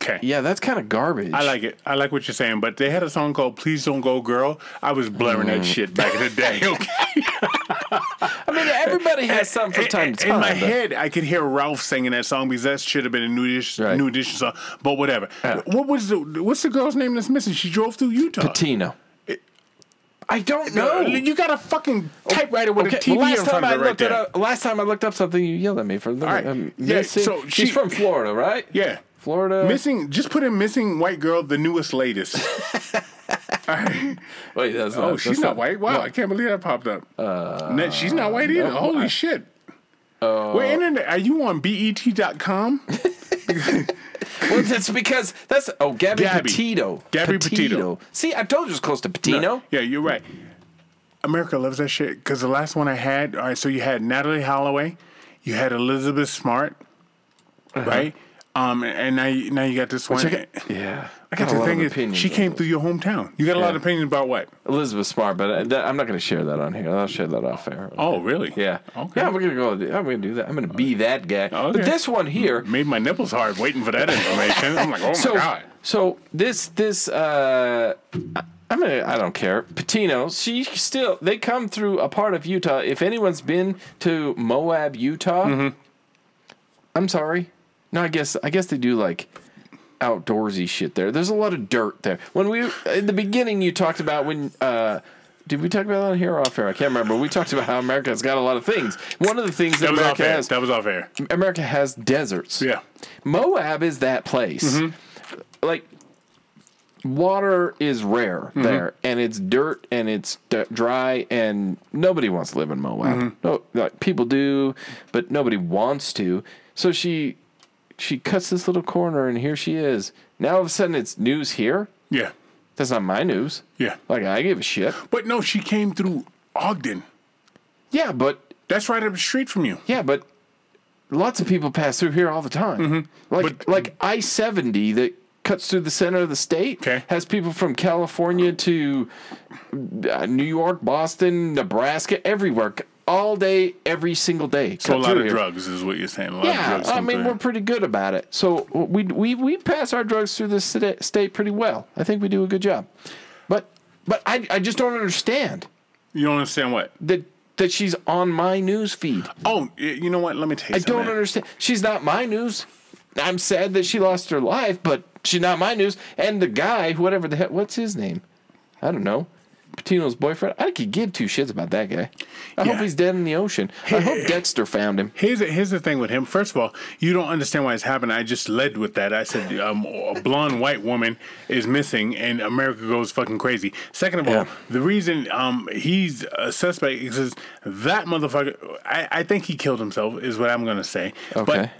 Okay. yeah, that's kind of garbage. I like it. I like what you're saying. But they had a song called Please Don't Go Girl. I was blaring Mm. that shit back in the day. Okay. I mean, everybody has something from time to time. In my but- head, I could hear Ralph singing that song because that should have been a new edition, Right. new edition song. But whatever. What was the what's the girl's name that's missing? She drove through Utah. Patino. I don't No, know. you got a fucking typewriter with a TV well, last in front time I of it right looked it there. up, last time I looked up something, you yelled at me for right. um, Yeah, missing- so she's from Florida, right? Yeah. Florida. Missing, just put in missing white girl, the newest, latest. Wait, that's not. Oh, that's she's not white. Wow, I can't believe that popped up. Uh, she's not white either. no, Holy I- shit. Wait, internet? Are you on BET.com? Well, that's because that's oh Gabby, Gabby. Petito. Gabby Petito. See, I told you it was close to Patino. Yeah, you're right. America loves that shit because the last one I had. All right, so you had Natalee Holloway, you had Elizabeth Smart, right? Um, and now you, now you got this one. Uh-huh. I got- yeah, I got a the thing is, opinions. she came through your hometown. You got a lot of opinions about what? Elizabeth Smart, but I, that, I'm not going to share that on here. I'll share that off air. Oh, really? Yeah. Okay. Yeah, we're gonna go. I'm gonna do that. I'm gonna be that guy. But this one here, Made my nipples hard waiting for that information. I'm like, oh my so god. so this this uh, I- I'm gonna I don't care. Patino, she still they come through a part of Utah. If anyone's been to Moab, Utah, Mm-hmm. I'm sorry. No, I guess I guess they do like outdoorsy shit there. There's a lot of dirt there. When we in the beginning, you talked about when. Uh, did we talk about that on here or off air? I can't remember. We talked about how America's got a lot of things. One of the things that, That America has, That was off air. America has deserts. Yeah. Moab is that place. Mm-hmm. Like water is rare mm-hmm. there, and it's dirt and it's d- dry, and nobody wants to live in Moab. Mm-hmm. No, like people do, but nobody wants to. So she she cuts this little corner, and here she is. Now all of a sudden, it's news here. Yeah. That's not my news. Yeah. Like I give a shit. But no, she came through Ogden. Yeah, but That's right up the street from you. Yeah, but lots of people pass through here all the time. Like But- like I seventy that cuts through the center of the state Okay. has people from California to uh, New York, Boston, Nebraska, everywhere, all day, every single day. So a lot of here. drugs is what you're saying. A lot of Yeah, drugs. I mean we're pretty good about it. So we we we pass our drugs through this state pretty well. I think we do a good job. But but I I just don't understand You don't understand what? that that she's on my news feed. Oh, you know what? Let me tell you I don't understand. She's not my news. I'm sad that she lost her life, but she's not my news. And the guy, whatever the hell, what's his name? I don't know. Patino's boyfriend. I could give two shits about that guy. I hope he's dead in the ocean. I hope Dexter found him. Here's the, here's the thing with him. First of all, you don't understand why it's happening. I just led with that. I said um, a blonde white woman is missing, and America goes fucking crazy. Second of all, Yeah. the reason um, he's a suspect is that motherfucker. I, I think he killed himself. Is what I'm gonna say. Okay. But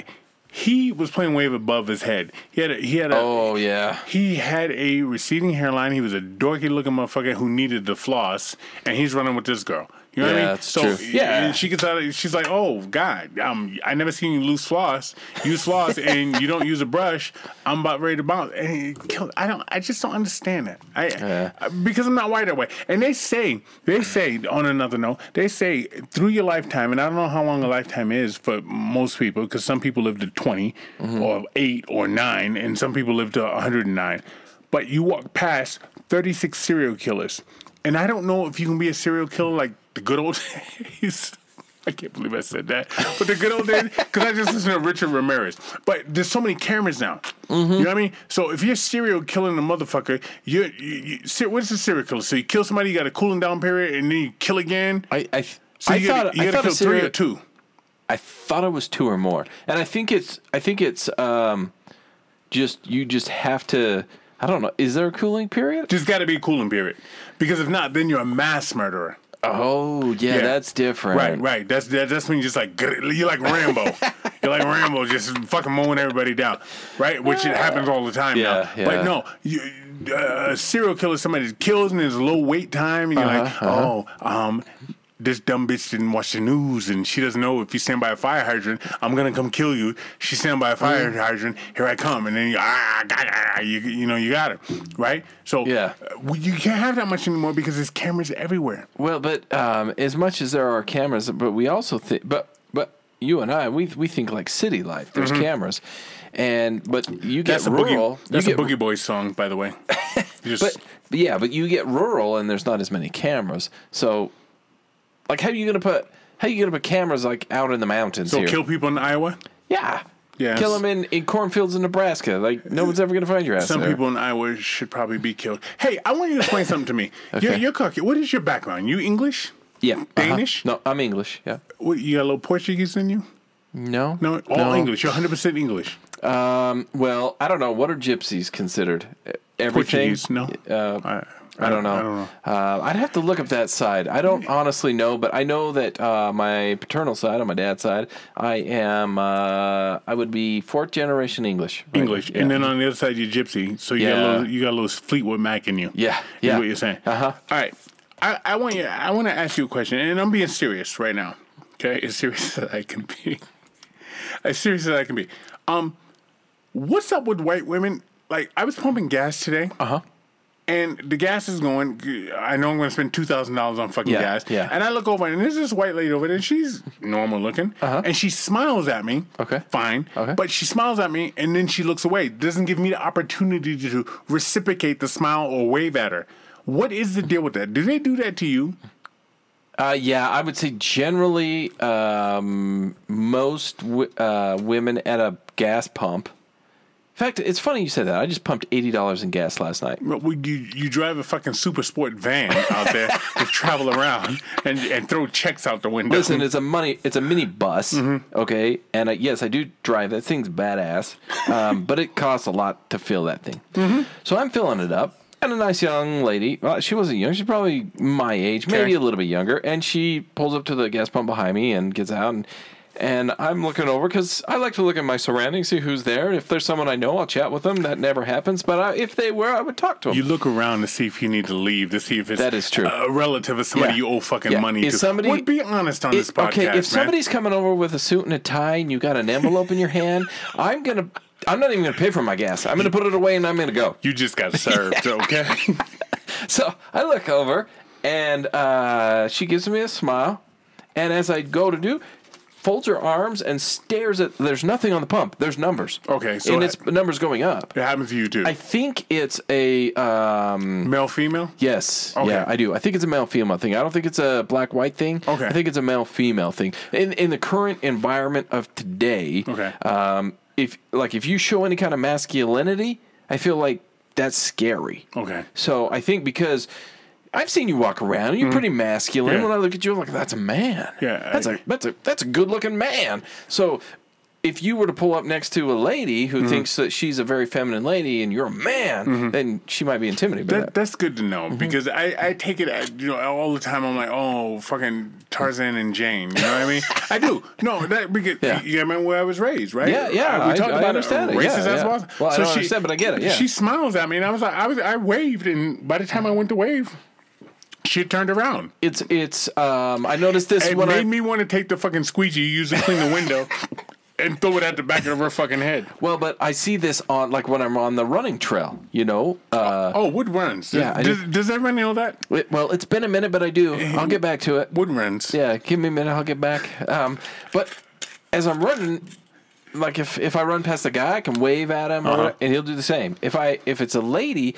he was playing wave above his head. He had a, he had a, Oh yeah. he had a receding hairline. He was a dorky looking motherfucker who needed the floss, and he's running with this girl. You know what I Yeah, mean? that's true. Yeah. Yeah. And she gets out. Of, she's like, "Oh God, um, I never seen you lose floss. Use floss, and you don't use a brush. I'm about ready to bounce." And he killed. I don't. I just don't understand that. I, Yeah. Because I'm not wired that way. And they say, they say on another note, they say through your lifetime, and I don't know how long a lifetime is for most people, because some people live to 20 Mm-hmm. or eight or nine, and some people live to 109. But you walk past 36 serial killers, and I don't know if you can be a serial killer like the good old days. I can't believe I said that. But the good old days, because I just listened to Richard Ramirez. But there's so many cameras now. Mm-hmm. You know what I mean? So if you're serial killing a motherfucker, you're, you, you, what's a serial killer? So you kill somebody, you got a cooling down period, and then you kill again. I I, So I thought gotta, you I gotta thought kill a three or two. I thought it was two or more, and I think it's I think it's um, just you just have to. I don't know. Is there a cooling period? Just got to be a cooling period. Because if not, then you're a mass murderer. Oh yeah, Yeah. that's different. Right, right. That's that, that's when you just like you're like Rambo. you're like Rambo, just fucking mowing everybody down, right? Which it happens all the time Yeah, now. But no, you, uh, a serial killer, somebody that kills and there's low wait time, and you're like, Uh-huh, oh, um. This dumb bitch didn't watch the news, and she doesn't know if you stand by a fire hydrant, I'm gonna come kill you. She stand by a fire Mm-hmm. hydrant, here I come, and then you, ah, ah, you, you know, you got her, right? So Yeah. uh, you can't have that much anymore because there's cameras everywhere. Well, but um, as much as there are cameras, but we also think, but but you and I, we we think like city life. There's cameras, and but you get Mm-hmm. That's rural. boogie. That's you a Boogie Boys song, by the way. But yeah, but you get rural, and there's not as many cameras. So, like, how are you gonna put? How are you gonna put cameras like out in the mountains so here? kill people in Iowa. yeah. Yes. Kill them in, in cornfields in Nebraska. Like no one's ever gonna find your ass. Some there. people in Iowa should probably be killed. Hey, I want you to explain something to me. You're, Okay. you're cocky. What is your background? You English? yeah, uh-huh. Danish? No, I'm English. Yeah. What, you got a little Portuguese in you? No. No, all English. You're 100 percent English. Um. Well, I don't know. What are gypsies considered? Everything. Portuguese? No. Uh, I, don't know. I don't know. Uh, I'd have to look up that side. I don't honestly know, but I know that uh, my paternal side, on my dad's side, I am. Uh, I would be fourth generation English. right? English, Yeah. and then on the other side you're Gypsy. So you got a Yeah. little, you got a little Fleetwood Mac in you. Yeah, is yeah. what you're saying. Uh-huh. All right, I, I want you. I want to ask you a question, and I'm being serious right now. Okay, as serious as I can be. as serious as I can be. Um, what's up with white women? Like, I was pumping gas today. Uh huh. And the gas is going. I know I'm going to spend two thousand dollars on fucking Yeah, gas. yeah. And I look over, and there's this white lady over there. and She's normal looking, and she smiles at me. Uh-huh. Okay. fine. Okay. But she smiles at me, and then she looks away. Doesn't give me the opportunity to reciprocate the smile or wave at her. What is the deal with that? Do they do that to you? Uh, yeah, I would say generally, um, most w- uh, women at a gas pump. In fact, it's funny you said that. I just pumped eighty dollars in gas last night. Well, You, you drive a fucking super sport van out there to travel around and, and throw checks out the window. Listen, it's a money. It's a mini bus. Mm-hmm. Okay, and uh, yes, I do drive. That thing's badass, um, but it costs a lot to fill that thing. Mm-hmm. So I'm filling it up, and a nice young lady. Well, she wasn't young. She's probably my age, maybe Okay. a little bit younger. And she pulls up to the gas pump behind me and gets out and. And I'm looking over because I like to look at my surroundings, see who's there. If there's someone I know, I'll chat with them. That never happens. But I, if they were, I would talk to them. You look around to see if you need to leave, to see if it's That is true. a relative of somebody Yeah. you owe fucking Yeah. money Is to. somebody- Would be honest on this It- podcast, okay, if man. somebody's coming over with a suit and a tie and you got an envelope in your hand, I'm gonna. I'm not even gonna pay for my gas. I'm gonna put it away and I'm gonna go. you just got served, okay? So I look over and uh, she gives me a smile, and as I go to do, folds her arms and stares at. There's nothing on the pump. There's numbers. Okay, so and it's numbers going up. It happens to you too. I think it's a um, Male, female. yes. Okay. Yeah, I do. I think it's a male female thing. I don't think it's a black white thing. Okay. I think it's a male female thing. In in the current environment of today. Okay. Um, if like if you show any kind of masculinity, I feel like that's scary. Okay. So I think because I've seen you walk around and you're pretty masculine. Yeah. When I look at you, I'm like, that's a man. Yeah, That's I- a that's a that's a good looking man. So if you were to pull up next to a lady who Mm-hmm. thinks that she's a very feminine lady and you're a man, then she might be intimidated by That, that. that's good to know Mm-hmm. because I, I take it you know all the time. I'm like, oh, fucking Tarzan and Jane. You know what I mean? I do. No, that because Yeah. you remember where I was raised, right? Yeah, yeah, we I- talked I about understand it, Racist yeah, as yeah. well. Well, I don't understand, but I get it, yeah. She smiles at me, and I was like, I was, I waved, and by the time I went to wave, she turned around. It's it's um I noticed this It when made I me want to take the fucking squeegee you use to clean the window. And throw it at the back of her fucking head. well, but I see this on like when I'm on the running trail, you know. Uh, Oh, wood runs. Yeah, Does, does everyone know that? it- well, it's been a minute, but I do. I'll get back to it. Wood runs. Yeah, give me a minute. I'll get back. Um, but as I'm running, like if if I run past a guy, I can wave at him, Uh-huh. whatever, and he'll do the same. If I if it's a lady,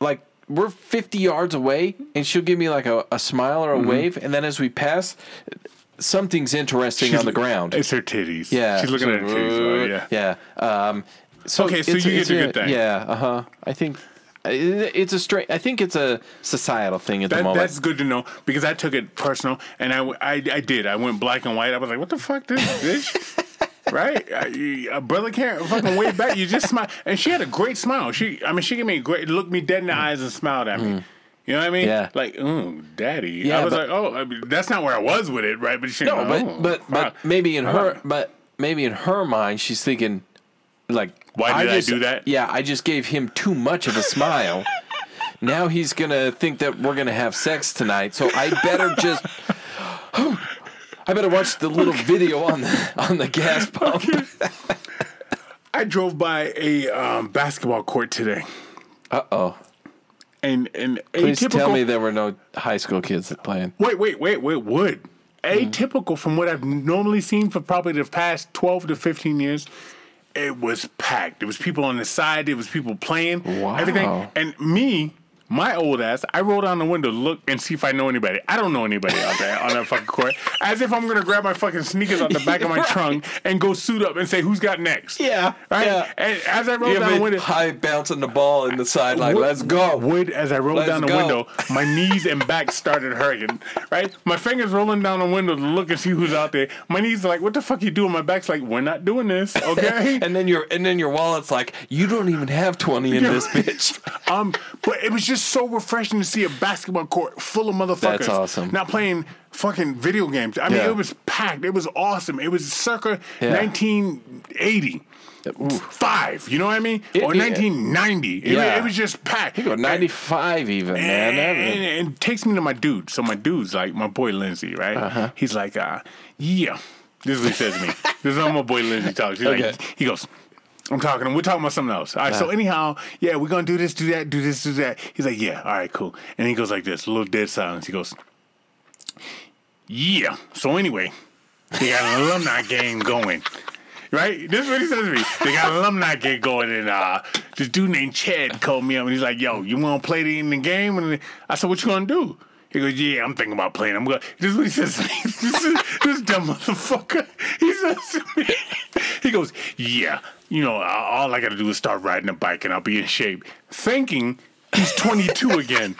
like we're 50 yards away, and she'll give me like a, a smile or a Mm-hmm. wave, and then as we pass, something's interesting on the ground. It's her titties. yeah, She's looking so- at her titties. Oh, yeah. yeah. Um, so Okay, so it's you a- get a- good thing. Yeah, uh huh. I think. It's a straight. I think it's a societal thing at the moment. that's good to know because I took it personal and I, I, I did. I went black and white. I was like, what the fuck, this bitch? right? Uh, I- A brother can't fucking wave back. You just smile. And she had a great smile. She, I mean, she gave me a great, looked me dead in the mm. eyes and smiled at me. Mm. You know what I mean? Mm. Yeah. Like, ooh, daddy. Yeah, I was but- like, oh, I mean, that's not where I was with it, right? But she, No, oh, but but but maybe in her Fuck. but maybe in her mind she's thinking like Why did I just, do that? Yeah, I just gave him too much of a smile. now he's gonna think that we're gonna have sex tonight, so I better just I better watch the little video on the on the gas pump. I drove by a um, basketball court today. Uh oh. And, and Please atypical, tell me there were no high school kids playing. Wait, wait, wait, wait, would. Atypical from what I've normally seen for probably the past 12 to 15 years. It was packed. It was people on the side. It was people playing. Wow. Everything. And me, my old ass, I roll down the window, look and see if I know anybody. I don't know anybody out there on that fucking court. As if I'm gonna grab my fucking sneakers out the back of my Right. trunk and go suit up and say who's got next. Yeah, Right? yeah. And as I roll You down the window. high bouncing the ball in the sideline. Let's go. Would as I rolled Let's down the go. window, my knees and back started hurting. Right, my fingers rolling down the window to look and see who's out there. My knees are like, "What the fuck you doing?" My back's like, "We're not doing this, okay?" And then your and then your wallet's like, you don't even have twenty in this bitch. um, but it was just so refreshing to see a basketball court full of motherfuckers. That's awesome. Not playing fucking video games. I mean, Yeah. it was packed. It was awesome. It was circa Yeah. 1980. Five, you know what I mean? It- or it- 1990. It, Yeah. it was just packed. You go ninety five even, man. And, and, and it takes me to my dude. So my dude's like my boy Lindsay, right? Uh-huh. He's like, uh, yeah. This is what he says to me. this is how my boy Lindsay talks. He's Okay. like, he goes, I'm talking. We're talking about something else. All right. So anyhow, yeah, we're gonna do this, do that, do this, do that. He's like, yeah, all right, cool. And he goes like this, a little dead silence. He goes, yeah. So anyway, they got an alumni game going. Right? This is what he says to me. They got an alumni game going, and uh, this dude named Chad called me up, and he's like, "Yo, you want to play the, in the game?" And I said, "What you gonna do?" He goes, "Yeah, I'm thinking about playing. I'm going." This is what he says. This, is, this dumb motherfucker. He says to me. He goes, "Yeah, you know, all I got to do is start riding a bike, and I'll be in shape." Thinking. He's 22 again.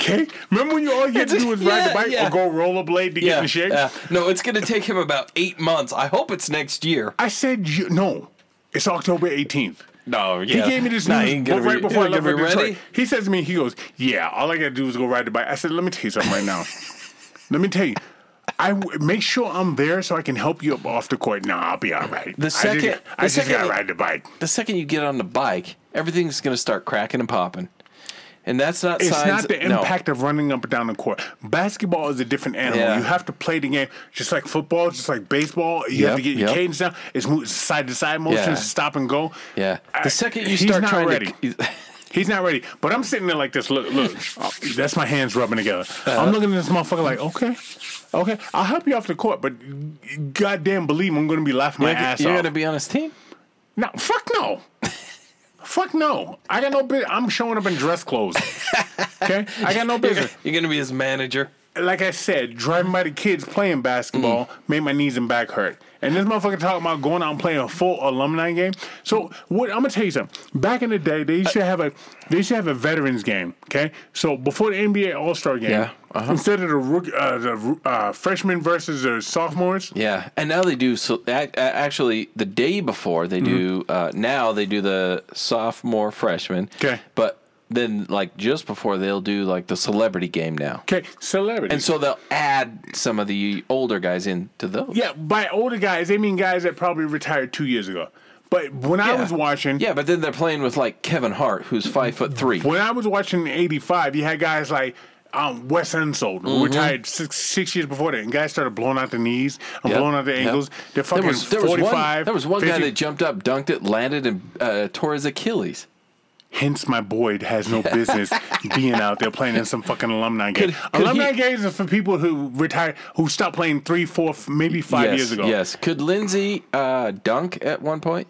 Okay? Remember when you all you had to do was ride Yeah, the bike yeah. or go rollerblade to get in shape? yeah. No, it's gonna take him about eight months. I hope it's next year. I said you, no. It's October 18th. No, yeah. He gave me this Nah, news right be- before I he left for Detroit. ready. He says to me, he goes, "Yeah, all I gotta do is go ride the bike." I said, "Let me tell you something right now. Let me tell you." I w- make sure I'm there so I can help you up off the court. Nah, I'll be all right. The I second- just, the I just second- gotta ride the bike. The second you get on the bike, everything's gonna start cracking and popping, and that's not It's signs. not the no. impact of running up and down the court. Basketball is a different animal. Yeah. You have to play the game just like football, just like baseball. You Yep, have to get your yep. cadence down. It's side to side motion, Yeah. stop and go. Yeah. I- The second you he's start not trying ready. to. He's not ready. But I'm sitting there like this. Look, look. That's my hands rubbing together. Uh-huh. I'm looking at this motherfucker like, okay, Okay, I'll help you off the court, but goddamn, believe me, I'm going to be laughing my You're, ass you're off. gonna be on his team. No, fuck no. Fuck no. I got no bit. I'm showing up in dress clothes. Okay, I got no business. you're gonna be his manager. Like I said, driving by the kids playing basketball made my knees and back hurt. And this motherfucker talking about going out and playing a full alumni game. So what? I'm gonna tell you something. Back in the day, they used to have a they used to have a veterans game. Okay, so before the NBA All Star game, Yeah, uh-huh. instead of the rook, uh, the uh, freshmen versus the sophomores, Yeah, and now they do. So actually, the day before they do. Uh, now they do the sophomore freshman. Okay, but then like just before they'll do like the celebrity game now. okay, celebrities. And so they'll add some of the older guys into those. Yeah, by older guys, they mean guys that probably retired two years ago. But when I was watching, Yeah, but then they're playing with like Kevin Hart, who's five foot three. when I was watching '85, you had guys like um, Wes Unseld, Mm-hmm. who retired six, six years before that, and guys started blowing out the knees and Yep, blowing out yep. ankles. They're fucking there was, there was 45. one, there was one guy that jumped up, dunked it, landed, and uh, tore his Achilles. Hence, my boy has no business being out there playing in some fucking alumni game. Could- could alumni he- games are for people who retired, who stopped playing three, four, maybe five yes, years ago. Yes. Could Lindsay uh, dunk at one point?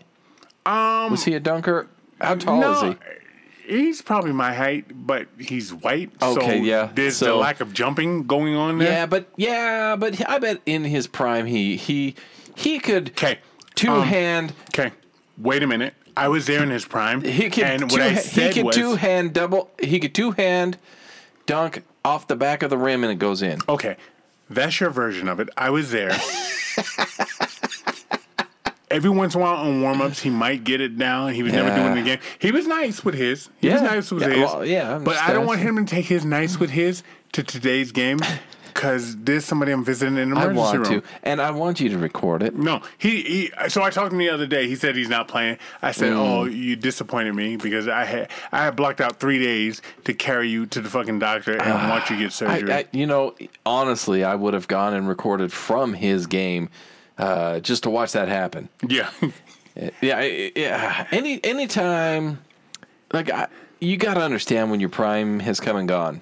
Um, was he a dunker? How tall is he? He's probably my height, but he's white. so Okay, yeah, There's the so- lack of jumping going on there. Yeah, but yeah, but I bet in his prime he he he could. Okay. two um, hand Okay, wait a minute. I was there in his prime. he could and two, what I he said could was, two hand double he could two hand dunk off the back of the rim and it goes in. okay, that's your version of it. I was there. Every once in a while on warm ups, he might get it down. He was never doing it again. He was nice with his. He was Yeah. nice with Yeah, his. well, yeah, but I don't want him to take his nice with his to today's game because there's somebody I'm visiting in the I emergency want room. to, and I want you to record it. No, he, he. So I talked to him the other day. He said he's not playing. I said, Mm. "Oh, you disappointed me because I had I had blocked out three days to carry you to the fucking doctor and watch you get I, surgery." I, you know, honestly, I would have gone and recorded from his game uh, just to watch that happen. yeah, Yeah, I- yeah. Any anytime, like I, you got to understand when your prime has come and gone.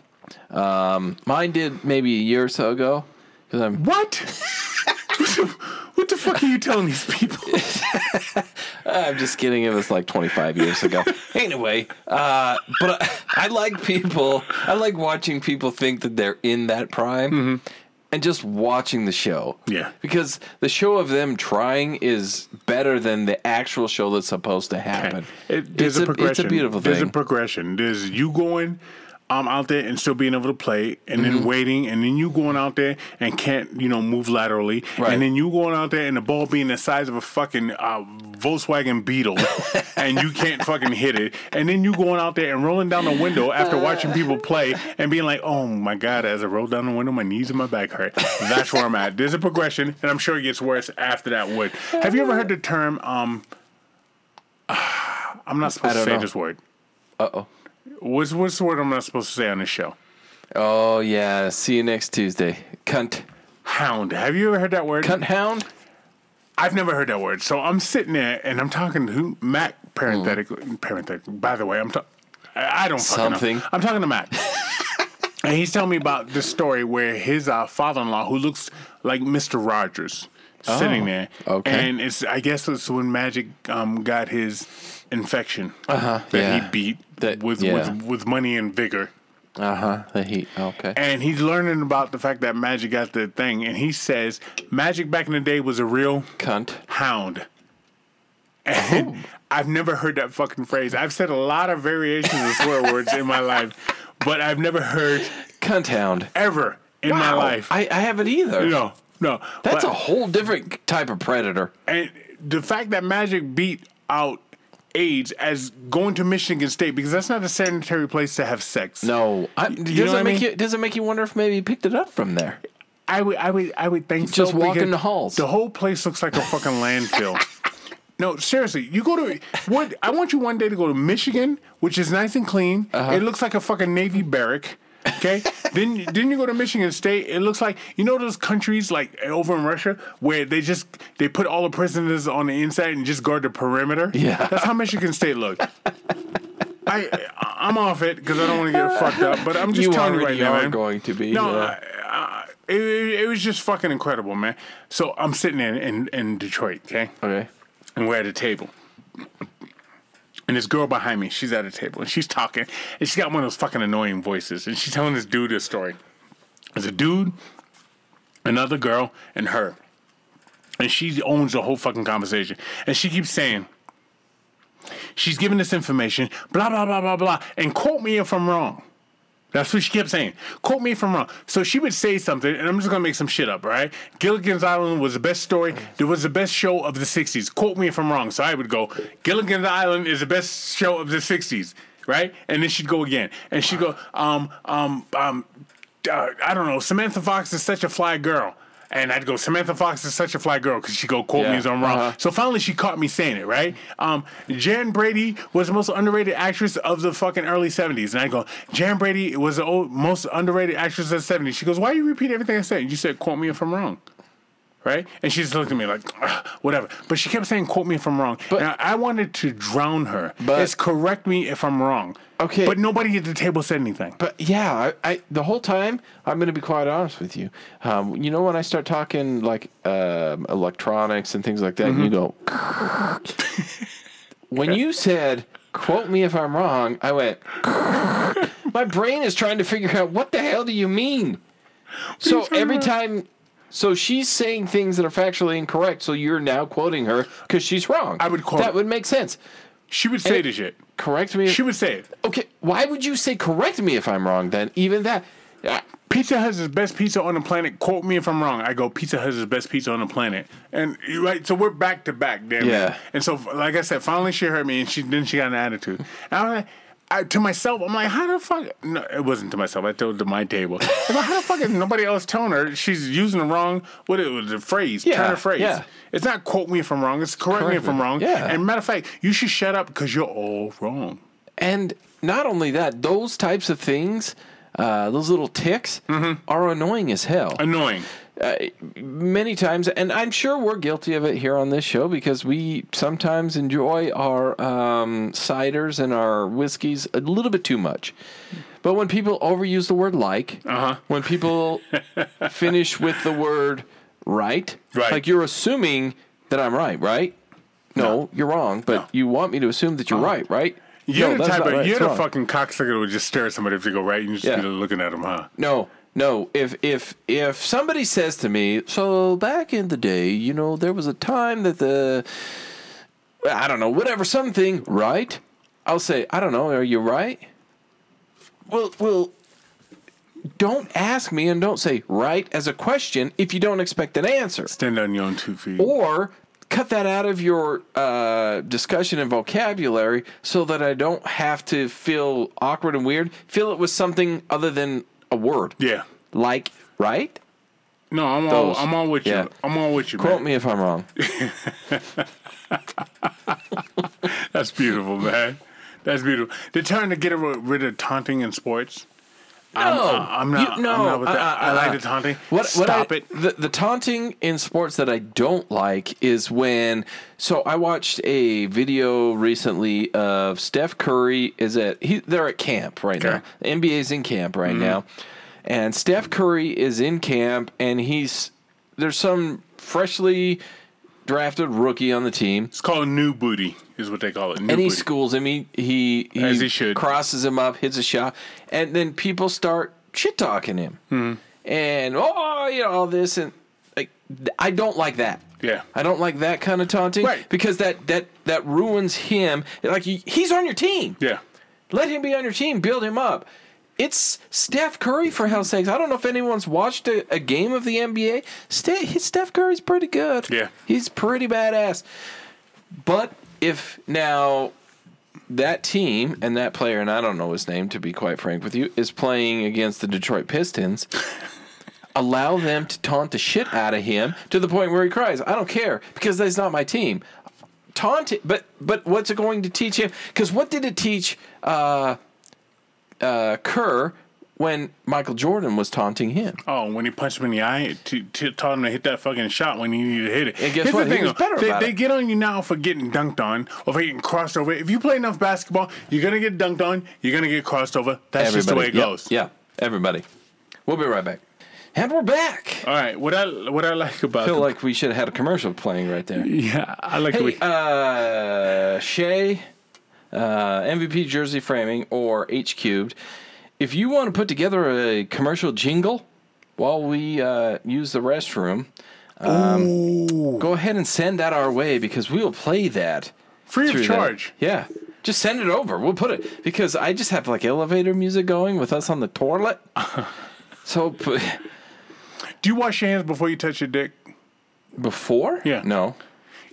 Um, mine did maybe a year or so ago because I'm. what? what, the, fuck are you telling these people? I'm just kidding. It was like 25 years ago. anyway, uh, but I, I like people. I like watching people think that they're in that prime. And just watching the show. Yeah. Because the show of them trying is better than the actual show that's supposed to happen. It, there's it's, a, progression. it's a beautiful thing. There's a progression. There's you going um, out there and still being able to play, and Mm-hmm. then waiting, and then you going out there and can't, you know, move laterally, Right. and then you going out there and the ball being the size of a fucking uh, Volkswagen Beetle, and you can't fucking hit it, and then you going out there and rolling down the window after watching people play and being like, oh my god, as I roll down the window, my knees and my back hurt. That's where I'm at. There's a progression, and I'm sure it gets worse after that. Would have you ever heard the term? Um, I'm not supposed to say know. this word. Uh oh. What's what's the word I'm not supposed to say on this show? Oh yeah. See you next Tuesday. Cunt. Hound. Have you ever heard that word? Cunt hound. I've never heard that word. So I'm sitting there and I'm talking to Mac. Parenthetically, Hmm. parenthetically. By the way, I'm talking. I don't fucking know. Something. I'm talking to Mac. and he's telling me about this story where his uh, father-in-law, who looks like Mr. Rogers, sitting there. Oh, okay. And it's I guess it's when Magic um, got his infection Uh-huh, that yeah. he beat That- with, yeah. with with money and vigor. Uh huh. The heat. Okay. and he's learning about the fact that Magic got the thing, and he says Magic back in the day was a real Cunt. hound. And I've never heard that fucking phrase. I've said a lot of variations of swear words in my life, but I've never heard Cunt hound. ever in my life. I, I haven't either. no, no. That's but- a whole different type of predator. and the fact that Magic beat out AIDS as going to Michigan State because that's not a sanitary place to have sex. No, I, does know it I make mean? you? Does it make you wonder if maybe he picked it up from there? I would, I would, I would think Just so. walking because the halls. The whole place looks like a fucking landfill. No, seriously, you go to what? I want you one day to go to Michigan, which is nice and clean. Uh-huh. It looks like a fucking Navy barrack. Okay, then then you go to Michigan State. It looks like you know those countries like over in Russia where they just they put all the prisoners on the inside and just guard the perimeter. Yeah. that's how Michigan State looked. I I'm off it because I don't want to get fucked up. But I'm just You telling you right now, are man. going to be. No, yeah. I, I, it, it, it was just fucking incredible, man. So I'm sitting in, in in Detroit, okay, Okay. and we're at a table. And this girl behind me, she's at a table and she's talking, and she's got one of those fucking annoying voices, and she's telling this dude this story. There's a dude, another girl, and her, and she owns the whole fucking conversation, and she keeps saying, she's giving this information, blah blah blah blah blah, and quote me if I'm wrong. That's what she kept saying. Quote me if I'm wrong. So she would say something, and I'm just gonna make some shit up, right? Gilligan's Island was the best story. It was the best show of the '60s. Quote me if I'm wrong. So I would go, Gilligan's Island is the best show of the '60s, right? And then she'd go again, and she'd go, um, um, um, uh, I don't know. Samantha Fox is such a fly girl. And I'd go, Samantha Fox is such a fly girl because she go quote me Yeah, as I'm wrong. uh-huh. So finally, she caught me saying it, right? Um, Jan Brady was the most underrated actress of the fucking early 70s. And I go, Jan Brady was the old, most underrated actress of the 70s. She goes, Why you repeat everything I said? You said, Quote me if I'm wrong. Right? And she just looked at me like, whatever. But she kept saying, Quote me if I'm wrong. But- and I, I wanted to drown her. But- it's correct me if I'm wrong. Okay. But nobody at the table said anything. But yeah, I, I the whole time I'm going to be quite honest with you. Um, you know when I start talking like um, electronics and things like that, and you go. when you said "quote me if I'm wrong," I went. My brain is trying to figure out what the hell do you mean. So every time, so she's saying things that are factually incorrect. So you're now quoting her because she's wrong. I would quote that her. would make sense. She would say And- this shit. Correct me. If, She would say it. okay, why would you say correct me if I'm wrong? Then even that. Yeah, Pizza Hut is the best pizza on the planet. Quote me if I'm wrong. I go, Pizza Hut is the best pizza on the planet. And right, so we're back to back, damn. Yeah. it. And so, like I said, finally she heard me, and she then she got an attitude. And I was like, I, to myself, I'm like, how the fuck? No, it wasn't to myself. I told it to my table. I'm like, how the fuck is nobody else telling her she's using the wrong what it was the phrase, Yeah, turn of phrase. yeah. It's not quote me if I'm wrong. It's correct, me if I'm wrong. Yeah. And matter of fact, you should shut up because you're all wrong. And not only that, those types of things, uh, those little ticks, are annoying as hell. Annoying. Uh, many times, and I'm sure we're guilty of it here on this show because we sometimes enjoy our um, ciders and our whiskeys a little bit too much. But when people overuse the word like, Uh-huh. when people finish with the word right, Right. like you're assuming that I'm right, right? No, you're wrong, but you want me to assume that you're right, right? You're no, the type of right, you're it's the wrong. fucking cocksucker that would just stare at somebody if they go right and you just Yeah. be looking at them, huh? No, no. If if if somebody says to me, so back in the day, you know, there was a time that the I don't know, whatever something, right? I'll say, I don't know, are you right? Well, well don't ask me and don't say right as a question if you don't expect an answer. Stand on your own two feet. Or cut that out of your uh, discussion and vocabulary so that I don't have to feel awkward and weird. Fill it with something other than a word. Yeah. Like, right? No, I'm all I'm all with you. Yeah. I'm all with you, Quote man. me if I'm wrong. That's beautiful, man. That's beautiful. They're trying to get rid of taunting in sports. I'm, No, I'm not. you- no, I'm not with that. uh, I like uh, the taunting. What, what Stop I- it. The, the taunting in sports that I don't like is when. So I watched a video recently of Steph Curry is at he they're at camp right now. The NBA's in camp right Mm-hmm. now, and Steph Curry is in camp and he's there's some freshly drafted rookie on the team. It's called new booty, is what they call it. New And he booty. schools him. He he, he, As he should. crosses him up, hits a shot, and then people start shit talking him, Hmm. and oh, you know all this, and like I don't like that. Yeah. I don't like that kind of taunting, Right. Because that that that ruins him. Like he, he's on your team. Yeah. Let him be on your team. Build him up. It's Steph Curry for hell's sakes. I don't know if anyone's watched a, a game of the NBA. Ste- Steph Curry's pretty good. Yeah. he's pretty badass. But if now that team and that player, and I don't know his name to be quite frank with you, is playing against the Detroit Pistons, allow them to taunt the shit out of him to the point where he cries. I don't care because that's not my team. Taunt it, but but what's it going to teach him? Because what did it teach uh, uh, Kerr when Michael Jordan was taunting him? Oh, when he punched him in the eye, to, to taught him to hit that fucking shot when he needed to hit it. And guess Here's what? The He thing, was though. better they, they get on you now for getting dunked on or for getting crossed over. If you play enough basketball, you're gonna get dunked on. You're gonna get crossed over. That's just the way it Yep, goes. Yeah, everybody. We'll be right back. And we're back. All right. What I what I like about I feel like we should have had a commercial playing right there. yeah, I like the Hey, way- uh, Shea, uh, MVP jersey framing or H cubed. If you want to put together a commercial jingle while we uh, use the restroom, um, go ahead and send that our way because we will play that free of that. charge. Yeah, just send it over. We'll put it because I just have like elevator music going with us on the toilet. so Do you wash your hands before you touch your dick? before, Yeah. no,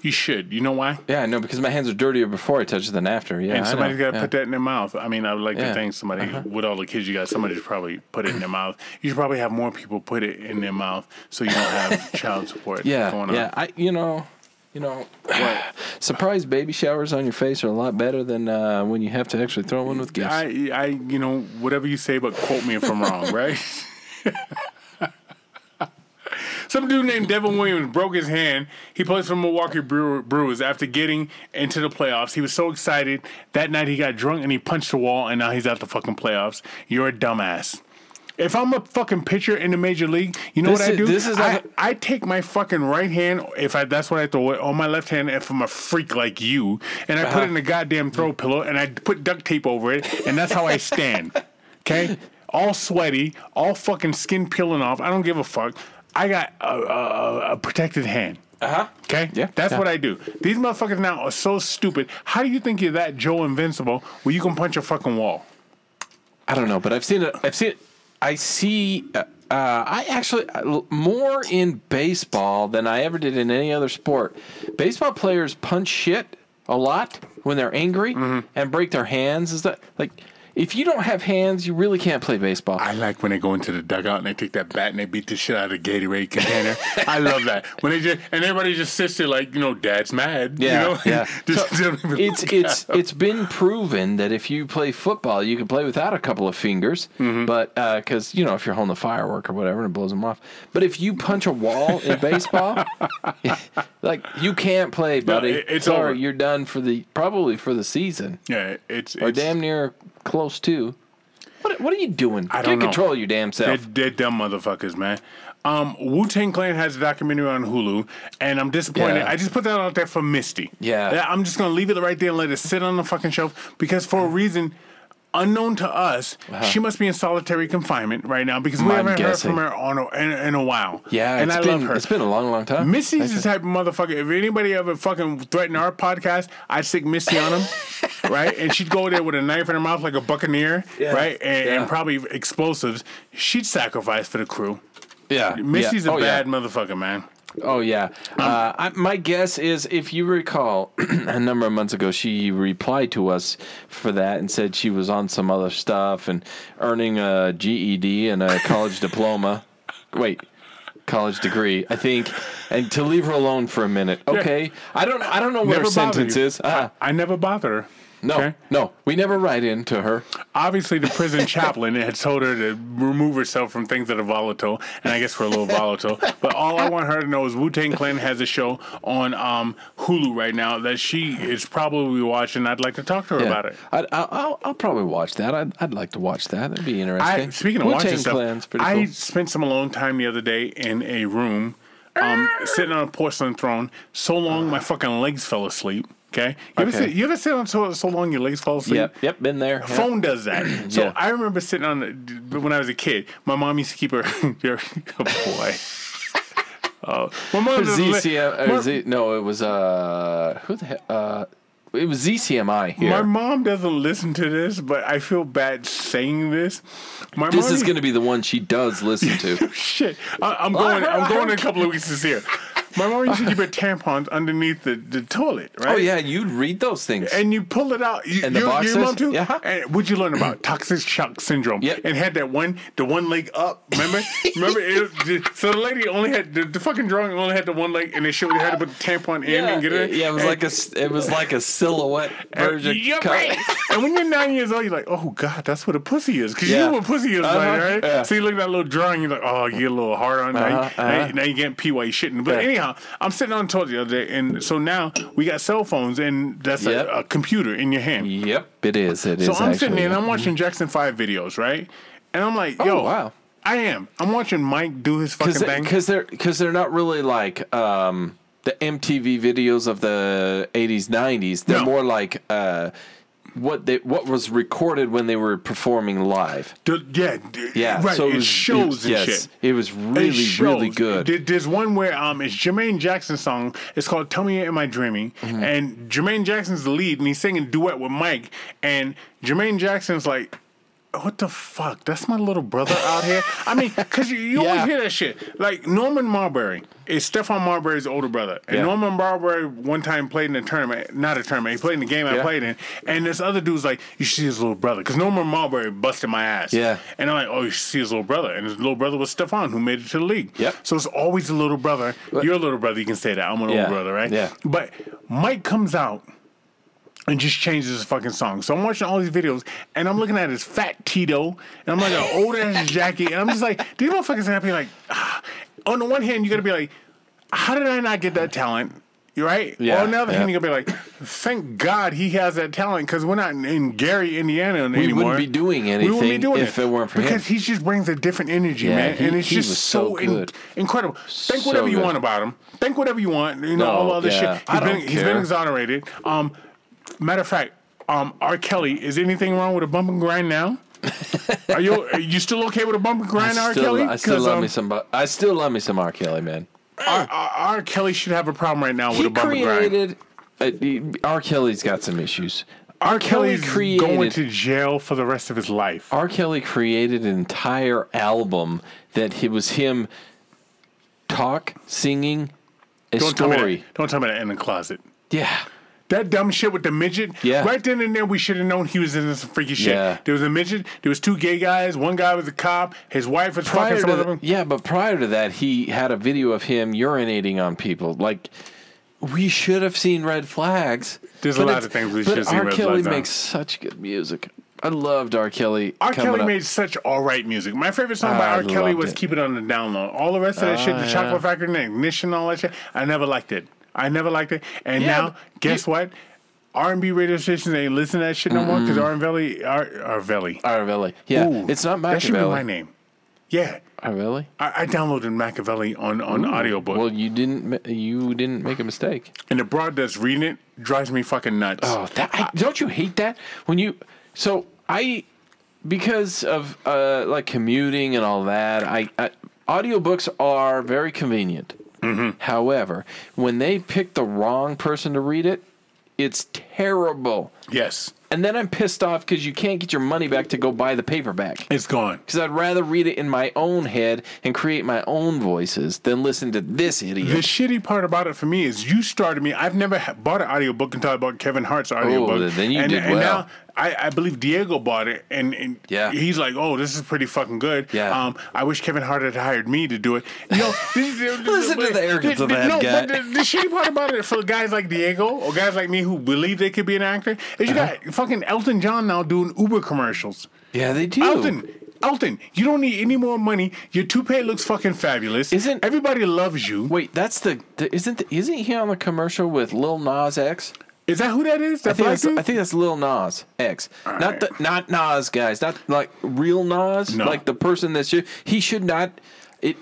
You should. You know why? yeah, no, because my hands are dirtier before I touch it than after. Yeah, And somebody's got to yeah. put that in their mouth. I mean, I would like Yeah. Uh-huh. to think somebody, with all the kids you got, somebody should probably put it in their mouth. You should probably have more people put it in their mouth so you don't have child support Yeah, going yeah. on. I, you know, you know, what? surprise baby showers on your face are a lot better than uh, when you have to actually throw one with gifts. I, I, you know, whatever you say, but quote me if I'm wrong, right? Some dude named Devin Williams broke his hand. He plays for Milwaukee Brewer, Brewers after getting into the playoffs. He was so excited that night he got drunk and he punched the wall, and now he's out the fucking playoffs. You're a dumbass. If I'm a fucking pitcher in the major league, you know This what I is- do? this is I, I take my fucking right hand, if I that's what I throw it, on my left hand if I'm a freak like you, and I Uh-huh. put it in a goddamn throw pillow and I put duct tape over it, and that's how I stand. Okay? All sweaty, all fucking skin peeling off. I don't give a fuck. I got a, a, a protected hand. Uh huh. Okay? Yeah, That's yeah. what I do. These motherfuckers now are so stupid. How do you think you're that Joe Invincible where you can punch a fucking wall? I don't know, but I've seen it. I've seen it. I see. Uh, uh, I actually uh, more in baseball than I ever did in any other sport. Baseball players punch shit a lot when they're angry Mm-hmm. and break their hands. Is that like? If you don't have hands, you really can't play baseball. I like when they go into the dugout and they take that bat and they beat the shit out of the Gatorade container. I love that when they just and everybody just sits there like you know, Dad's mad. Yeah, you know? yeah. Just So, it's it's 'em. it's been proven that if you play football, you can play without a couple of fingers, Mm-hmm. but because you know if you're holding a firework or whatever and it blows them off. But if you punch a wall in baseball, like you can't play, buddy. it- it's Sorry, over. you're done for the probably for the season yeah, it's or it's damn near close to. What what are you doing? I Get know. control of your damn They're, self. they're dumb motherfuckers, man. Um, Wu Tang Clan has a documentary on Hulu, and I'm disappointed. Yeah. I just put that out there for Misty. Yeah. I'm just gonna leave it right there and let it sit on the fucking shelf because for a reason unknown to us, she must be in solitary confinement right now because we Uh-huh. I'm haven't guessing. heard from her on a, in, in a while. Yeah, and it's I been, love her. It's been a long, long time. Missy's the type of motherfucker. If anybody ever fucking threatened our podcast, I'd stick Missy on him, right? And she'd go there with a knife in her mouth like a buccaneer, Yeah. right? And, Yeah. and probably explosives. She'd sacrifice for the crew. yeah, Missy's yeah. a Oh, yeah. bad motherfucker, man. Oh yeah. Uh, I, my guess is, if you recall, a number of months ago, she replied to us for that and said she was on some other stuff and earning a GED and a college diploma. Wait, college degree, I think, and to leave her alone for a minute. Okay, I don't, I don't know what her Never sentence you. is. Ah, I never bother her. No, okay. no, we never write into her. Obviously, the prison chaplain had told her to remove herself from things that are volatile, and I guess we're a little volatile. But all I want her to know is Wu Tang Clan has a show on um, Hulu right now that she is probably watching. I'd like to talk to her Yeah. about it. I, I, I'll, I'll probably watch that. I'd, I'd like to watch that. That'd be I, interesting. speaking of Wu-Tang watching stuff, Clan's pretty I cool. spent some alone time the other day in a room, um, sitting on a porcelain throne. So long, my fucking legs fell asleep. Okay, you ever, Okay. sit, you ever sit on so, so long your legs fall asleep? Yep, yep, been there. Yep. Phone does that. So Yeah. I remember sitting on the, when I was a kid. My mom used to keep her. your, oh boy. Oh, my mom ZCM, or my- Z, no, it was uh, who the hell? Uh, it was ZCMI here. My mom doesn't listen to this, but I feel bad saying this. My this mom is going to be the one she does listen to. Shit, I, I'm going. I'm going in a couple of weeks this year. My mom used to keep her tampons underneath the, the toilet, right? oh yeah, you'd read those things. And you pull it out. You, And the your, boxers? Your mom too. Yeah. And what'd you learn about toxic shock syndrome? Yep. And had that one, the one leg up. Remember? remember? It, so the lady only had the, the fucking drawing only had the one leg, and they showed you how to put the tampon in and get it. yeah, it was And- like a s- it was like a silhouette and- version. You're cut. right. and when you're nine years old, you're like, oh god, that's what a pussy is. Because you Yeah. know what pussy is, Uh-huh, like, right? yeah. So you look at that little drawing, you're like, oh, you get a little hard on. Now, Uh-huh, now, you- uh-huh. now you can't pee while you're shitting. But Yeah. Anyhow, I'm sitting on the toilet the other day, and so now we got cell phones, and that's Yep. a, a computer in your hand. Yep, it is. It is. So I'm actually, sitting there and. I'm watching Jackson Five videos, right? And I'm like, Oh, yo, wow. I am. I'm watching Mike do his fucking thing. because they're because they're not really like um, the MTV videos of the '80s '90s. They're No. more like uh, what they what was recorded when they were performing live. The- yeah, Yeah, right. so it, was- shows and yes, shit. It was It really really good. There's one where um, it's Jermaine Jackson's song. It's called "Tell Me Am I Dreaming," Mm-hmm. and Jermaine Jackson's the lead, and he's singing duet with Mike. And Jermaine Jackson's like, "What the fuck? That's my little brother out here." I mean, because you, you Yeah. always hear that shit. Like Norman Marbury is Stephon Marbury's older brother, and Yeah. Norman Marbury one time played in a tournament, not a tournament. He played in the game I played in, and this other dude's like, "You should see his little brother," because Norman Marbury busted my ass. Yeah. And I'm like, oh, you should see his little brother. And his little brother was Stephon, who made it to the league. Yep. So it's always a little brother. Your little brother, you can say that. I'm an Yeah. older brother, right? Yeah. But Mike comes out and just changes his fucking song. So I'm watching all these videos and I'm looking at his fat Tito and I'm like an old ass Jackie. And I'm just like, these motherfuckers are be like, ah. on the one hand, you gotta be like, how did I not get that talent? You right? Yeah, On the other yeah. hand, you gotta be like, thank God he has that talent because we're not in, in Gary, Indiana anymore. We wouldn't be doing We wouldn't be anything doing if it weren't for him. because he just brings a different energy, Yeah, man, he- and it's he just was so, in- good. incredible. Think So whatever you good. want about him. Think whatever you want. You know No, all the other shit. He's been he's been exonerated. Um, matter of fact, um, R. Kelly. Is anything wrong with a bump and grind now? are you are you still okay with a bump and grind, R. still, Kelly? I still love um, me some. I still love me some R. Kelly, man. R, R, R. Kelly should have a problem right now with a bump and grind. created. Uh, R. Kelly's got some issues. R. Kelly Kelly's created- going to jail for the rest of his life. R. Kelly created an entire album that it was him talk, singing a Don't tell me story. that. Don't tell me that in the closet. Yeah. That dumb shit with the midget. Yeah. Right then and there, we should have known he was in some freaky shit. Yeah. There was a midget. There was two gay guys. One guy was a cop. His wife was Prior fucking some of them. yeah, but prior to that, he had a video of him urinating on people. Like, we should have seen red flags. There's a lot of things we should have seen R. red Kelly flags on. makes such good music. I loved R. Kelly. R. Kelly up. made such all right music. My favorite song by I R. Kelly was it. "Keep It on the Down Low." All the rest of that shit, the oh, yeah. Chocolate Factory, and Ignition, all that shit, I never liked it. I never liked it. And Yeah, now, guess what? R and B radio stations ain't listen to that shit no more because R and Valley, R Arvelli. Aravelli. Yeah, Ooh, it's not Machiavelli. That should be my name. Yeah, Aravelli. I, I downloaded Machiavelli on on audiobook. Well, you didn't. You didn't make a mistake. And the broad that's reading it drives me fucking nuts. Oh, that I, don't you hate that when you? So I, because of uh, like commuting and all that, I, I audiobooks are very convenient. Mm-hmm. However, when they pick the wrong person to read it, it's terrible. Yes, And then I'm pissed off because you can't get your money back to go buy the paperback. it's gone. Because I'd rather read it in my own head and create my own voices than listen to this idiot. The shitty part about it for me is you started me. I've never ha- bought an audiobook until I bought Kevin Hart's audiobook. Oh, then you and, did and well. now I, I believe Diego bought it, and, and Yeah. he's like, "Oh, this is pretty fucking good." Yeah. Um, I wish Kevin Hart had hired me to do it. You know, Listen to the arrogance of that no, guy. But the, the shitty part about it for guys like Diego or guys like me who believe they could be an actor is you Uh-huh. got fucking Elton John now doing Uber commercials. yeah, they do. Elton, Elton, you don't need any more money. Your toupee looks fucking fabulous. Isn't- everybody loves you? Wait, that's the, the isn't the, isn't he on the commercial with Lil Nas X? Is that who that is? That I think that's dude? I think that's Lil Nas X, not the not Nas guys, not like real Nas, No. like the person that's he should not. It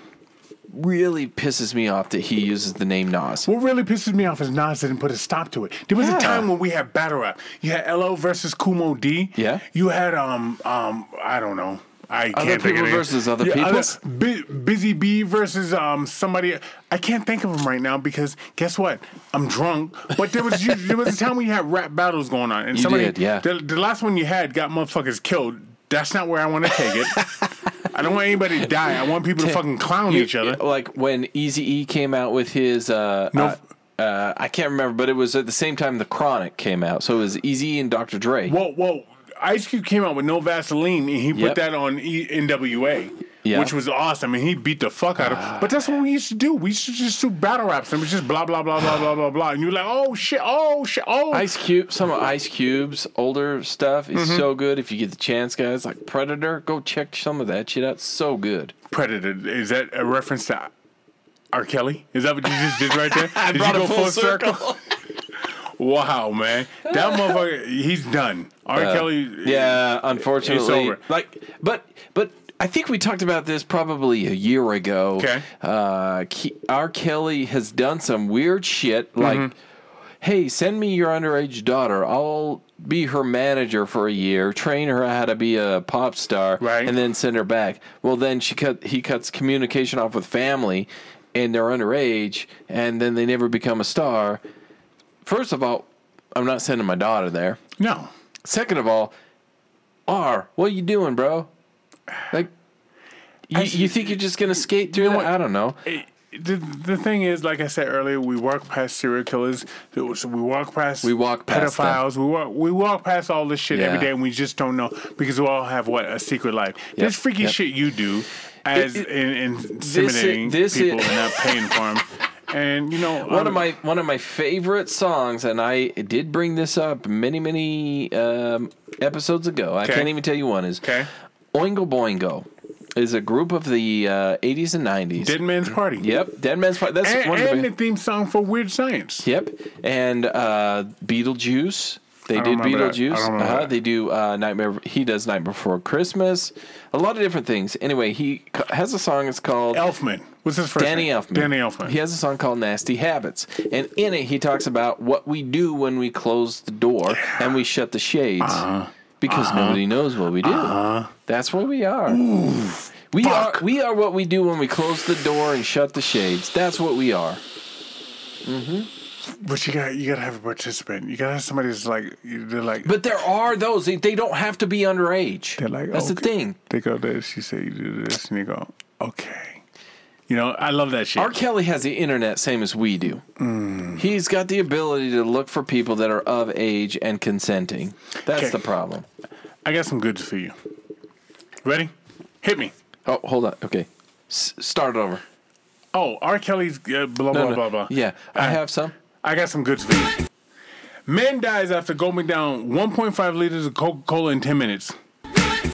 really pisses me off that he uses the name Nas. What really pisses me off is Nas didn't put a stop to it. There was Yeah. a time when we had battle rap. You had LL versus Kool Moe Dee. Yeah. You had um um I don't know. I Other can't think of versus other people? Bu- Busy Bee versus um somebody. I can't think of them right now because guess what? I'm drunk. But there was there was a time when you had rap battles going on, and You somebody did, yeah. the, the last one you had got motherfuckers killed. That's not where I want to take it. I don't want anybody to die. I want people to fucking clown You- each other. Like when Easy E came out with his. Uh, No. uh, uh, I can't remember, but it was at the same time the Chronic came out. So it was Eazy and Dr. Dre. Whoa, well, Ice Cube came out with no Vaseline, and he put that on e- NWA, Yeah. which was awesome, and he beat the fuck out of. him. But that's what we used to do. We used to just do battle raps, and it was just blah blah blah blah blah blah blah, and you're like, oh shit, oh shit, oh. Ice Cube, some of Ice Cube's older stuff is Mm-hmm. so good. If you get the chance, guys, like Predator, go check some of that shit out. So good. Predator is that a reference to R. Kelly? Is that what you just did right there? I did brought you it go full full circle? wow, man, that motherfucker, he's done. R. Uh, Kelly, Yeah, unfortunately, over. like, but but I think we talked about this probably a year ago. Okay. Uh, R. Kelly has done some weird shit like, Mm-hmm. hey, send me your underage daughter. I'll be her manager for a year, train her how to be a pop star, Right. and then send her back. Well, then she cut. He cuts communication off with family, and they're underage, and then they never become a star. First of all, I'm not sending my daughter there. No. Second of all, R, what are you doing, bro? Like, you, you think you're just gonna skate through know that? what? I don't know. It- the, the thing is, like I said earlier, we walk past serial killers. So we walk past We walk past them. pedophiles. We walk we walk past all this shit every Yeah. day, and we just don't know because we all have what a secret life. This freaky yep. shit you do as It- it- in, in intimidating this is- people and not paying for them. And you know, One um, of my one of my favorite songs, and I did bring this up many many um, episodes ago. I Okay. can't even tell you one is okay, Oingo Boingo is a group of the uh, 80s and 90s. Dead Man's Party. Yep, Dead Man's Party. That's and, one of the and the theme song for Weird Science. Yep, and uh, Beetlejuice. They did don't remember that. I Beetlejuice. Uh-huh. They do uh, Nightmare. He does Nightmare Before Christmas. A lot of different things. Anyway, he has a song. It's called Elfman. What's his first Danny name? Elfman. Danny Elfman. He has a song called Nasty Habits. And in it, he talks about what we do when we close the door and we shut the shades. Uh-huh. Because uh-huh. nobody knows what we do. Uh-huh. That's what we are. we are we are what we do when we close the door and shut the shades. That's what we are. Mm-hmm. But you got you got to have a participant. You got to have somebody that's like they're like But there are those. They, they don't have to be underage. They're like, That's the thing. They go this. You say you do this, and you go, okay. You know, I love that shit. R. Kelly has the internet same as we do. Mm. He's got the ability to look for people that are of age and consenting. That's Okay. the problem. I got some goods for you. Ready? Hit me. Oh, hold on. Okay. S- start it over. Oh, R. Kelly's uh, blah No, blah no. blah blah. Yeah, I Uh, have some. I got some goods for you. Man dies after gulping down 1.5 liters of Coca Cola in 10 minutes.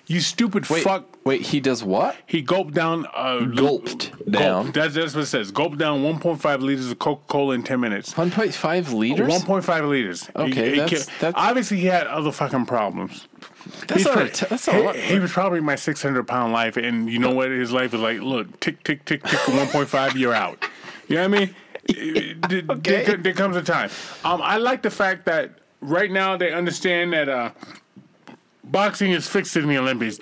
You stupid Wait, fuck. wait. He does what? He gulped down. Uh, Gulped gulp. down. That's, that's what it says. Gulped down 1.5 liters of Coca Cola in 10 minutes. One point five liters. 1.5 liters. Okay, He- he that's- ca- that's- obviously he had other fucking problems. That's He's not. pro- A t- that's he, a lot. he was probably my 600 pound life, and you know what? His life is like, look, tick, tick, tick, tick, 1.5, you're out. You know what I mean? There- Okay. there, there comes a time. Um, I like the fact that right now they understand that uh, boxing is fixed in the Olympics.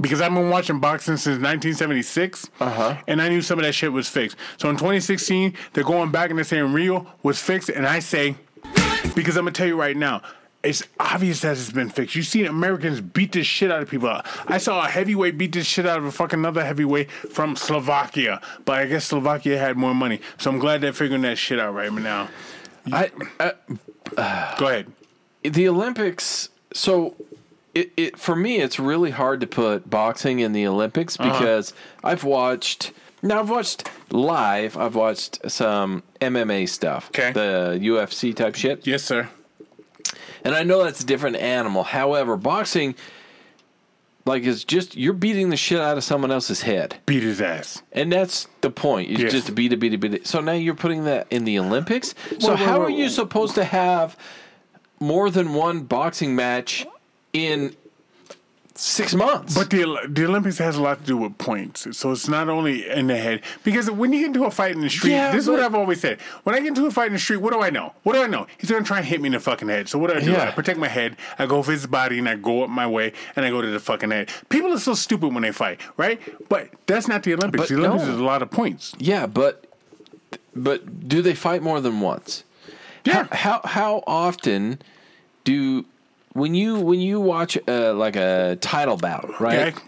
Because I've been watching boxing since 1976, uh-huh. and I knew some of that shit was fixed. So in 2016, they're going back and they're saying Rio was fixed, and I say, because I'm gonna tell you right now, it's obvious that it's been fixed. You've seen Americans beat this shit out of people. I saw a heavyweight beat this shit out of a fucking another heavyweight from Slovakia, but I guess Slovakia had more money, so I'm glad they're figuring that shit out right now. I, I, Go ahead. the Olympics. So, it, it for me, it's really hard to put boxing in the Olympics Uh-huh. because I've watched. Now I've watched live. I've watched some MMA stuff, Okay. the UFC type shit, Yes, sir. and I know that's a different animal. However, boxing, like, is just you're beating the shit out of someone else's head. Beat his ass. And that's the point. It's Yes. just beat it, beat it, beat it. So now you're putting that in the Olympics. So Whoa, whoa, how whoa, are you supposed to have more than one boxing match in six months? But the the Olympics has a lot to do with points, so it's not only in the head. Because when you get into a fight in the street, Yeah, this is what I've always said. When I get into a fight in the street, what do I know? What do I know? He's gonna try and hit me in the fucking head. So what do I do? Yeah. I protect my head. I go for his body, and I go up my way, and I go to the fucking head. People are so stupid when they fight, right? But that's not the Olympics. But the Olympics no. is a lot of points. yeah, but but do they fight more than once? Yeah. How how, how often do when you when you watch uh, like a title bout, right? Okay.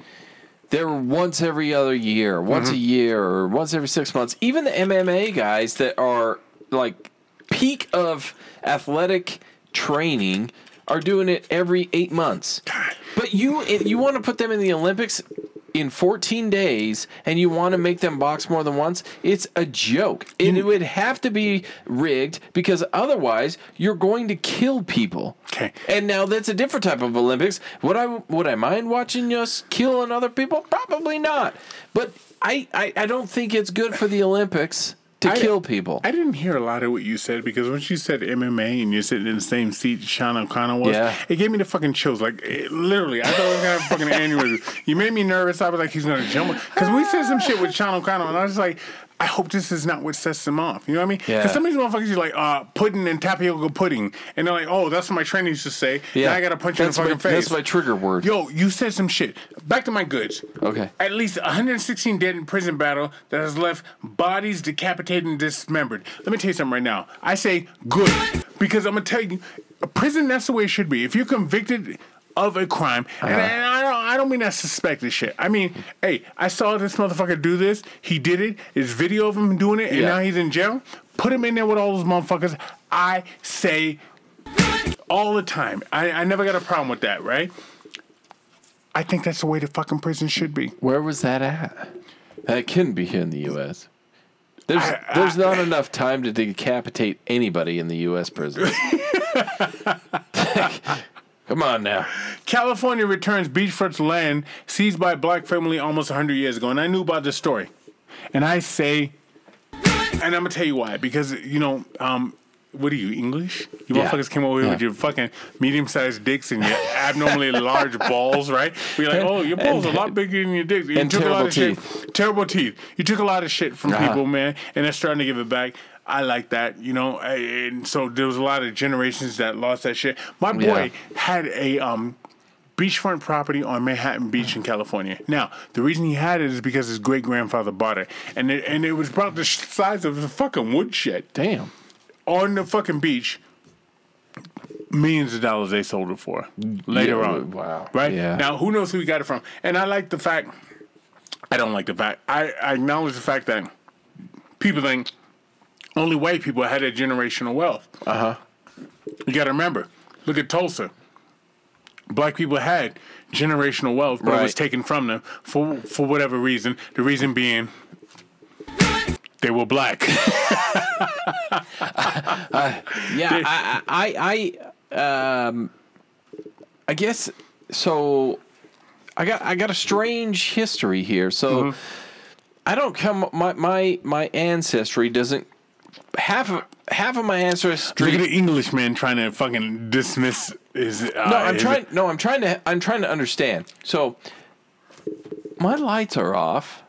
they're once every other year, once Mm-hmm. a year, or once every six months. Even the MMA guys that are like peak of athletic training are doing it every eight months. But you you want to put them in the Olympics in 14 days and you want to make them box more than once? It's a joke. And it would have to be rigged because otherwise you're going to kill people. Okay. And now that's a different type of Olympics. Would I would I mind watching us killing other people? Probably not. But I, I, I don't think it's good for the Olympics to I- kill people. I didn't hear a lot of what you said because when she said MMA and you're sitting in the same seat Sean O'Connor was, Yeah. it gave me the fucking chills. Like it, literally, I thought I was gonna have a fucking aneurysm. You made me nervous. I was like, he's gonna jump because we said some shit with Sean O'Connor, and I was like. I hope this is not what sets them off. You know what I mean? Because Yeah. some of these motherfuckers, you like uh, pudding and tapioca pudding, and they're like, "Oh, that's what my trainer used to say." Yeah, now I gotta punch you in the that's fucking my, face. That's my trigger word. Yo, you said some shit. Back to my goods. Okay. At least 116 dead in prison battle that has left bodies decapitated and dismembered. Let me tell you something right now. I say good because I'm gonna tell you, a prison that's the way it should be. If you're convicted of a crime, and, Uh-huh. and I don't, I don't mean I suspect this shit. I mean, hey, I saw this motherfucker do this. He did it. There's video of him doing it, and Yeah. now he's in jail. Put him in there with all those motherfuckers. I say all the time. I, I never got a problem with that, right? I think that's the way the fucking prison should be. Where was that at? That couldn't be here in the U.S. There's I- I- there's not enough time to decapitate anybody in the U.S. prison. Come on now. California returns beachfront land seized by a black family almost 100 years ago. And I knew about this story. And I say, and I'm going to tell you why. Because, you know, um, what are you, English? You Yeah. motherfuckers came over here with your fucking medium sized dicks and your abnormally large balls, right? We're like, oh, your balls are a lot bigger than your dicks. You and took a lot terrible of shit. Terrible teeth. You took a lot of shit from Uh-huh. people, man, and they're starting to give it back. I like that, you know, and so there was a lot of generations that lost that shit. My boy had a um, beachfront property on Manhattan Beach in California. Now, the reason he had it is because his great grandfather bought it, and it, and it was about the size of a fucking woodshed Damn. on the fucking beach. Millions of dollars they sold it for later Yeah, on. wow. Right Yeah. now, who knows who he got it from? And I like the fact. I don't like the fact. I, I acknowledge the fact that people think only white people had that generational wealth. Uh huh. You got to remember. Look at Tulsa. Black people had generational wealth, but it was taken from them for for whatever reason. The reason being they were black. Yeah, I, I, I, um, I guess so. I got, I got a strange history here. So, Mm-hmm. I don't come. My, my, my ancestry doesn't. Half of half of my ancestry. Look at the Englishman trying to fucking dismiss his. Uh, No, I'm his- trying. No, I'm trying to. I'm trying to understand. So, my lights are off.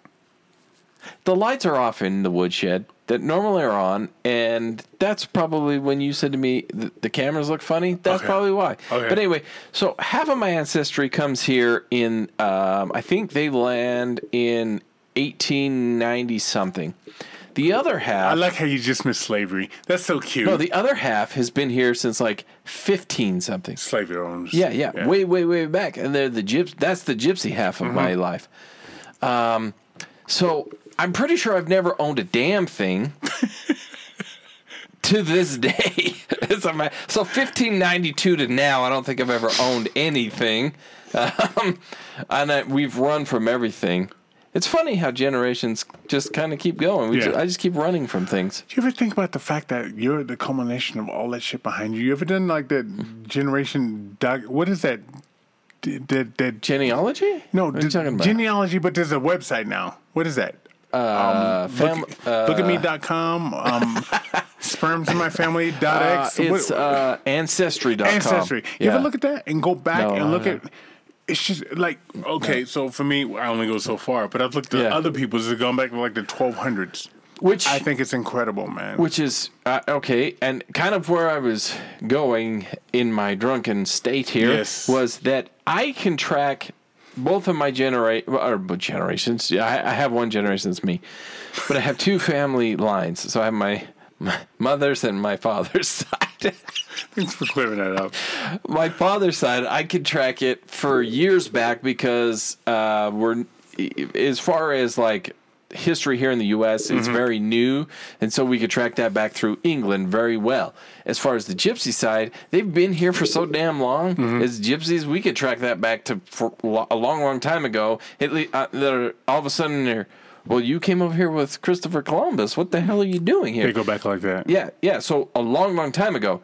The lights are off in the woodshed that normally are on, and that's probably when you said to me the, the cameras look funny. That's Okay. probably why. Okay. But anyway, so half of my ancestry comes here in. Um, I think they land in 1890 something. The other half. I like how you just missed slavery. That's so cute. no, the other half has been here since like 15 something. slavery owners. Yeah, yeah, way, way, way back, and they're the gyps. That's the gypsy half of my life. Um, so I'm pretty sure I've never owned a damn thing to this day. so, so 1592 to now, I don't think I've ever owned anything, um, and I, we've run from everything. It's funny how generations just kind of keep going. We Yeah. ju- I just keep running from things. Do you ever think about the fact that you're the culmination of all that shit behind you? You ever done like that generation doc? What is that? D- That that Genealogy? no what are you d- talking about? genealogy, but there's a website now. What is that? uh, fam- Look, look at me.com. Um, sperms in my family. Dot uh, X. it's What- uh, ancestry.com. ancestry. You Yeah. ever look at that and go back No, and look I at? It's just like okay, so for me, I only go so far, but I've looked at Yeah. other people's that gone back to like the 1200s. which I think it's incredible, man. which is uh, okay, and kind of where I was going in my drunken state here Yes. was that I can track both of my genera- or both generations. Yeah, I, I have one generation that's me, but I have two family lines. So I have my, my mother's and my father's side. Thanks for clearing that up. my father's side, I could track it for years back because uh, we're as far as like history here in the U.S. It's very new, and so we could track that back through England very well. As far as the Gypsy side, they've been here for so damn long. As Gypsies, we could track that back to a long, long time ago. Least, uh, they're all of a sudden they're. Well, you came over here with Christopher Columbus. What the hell are you doing here? They go back like that. Yeah, yeah. So a long, long time ago.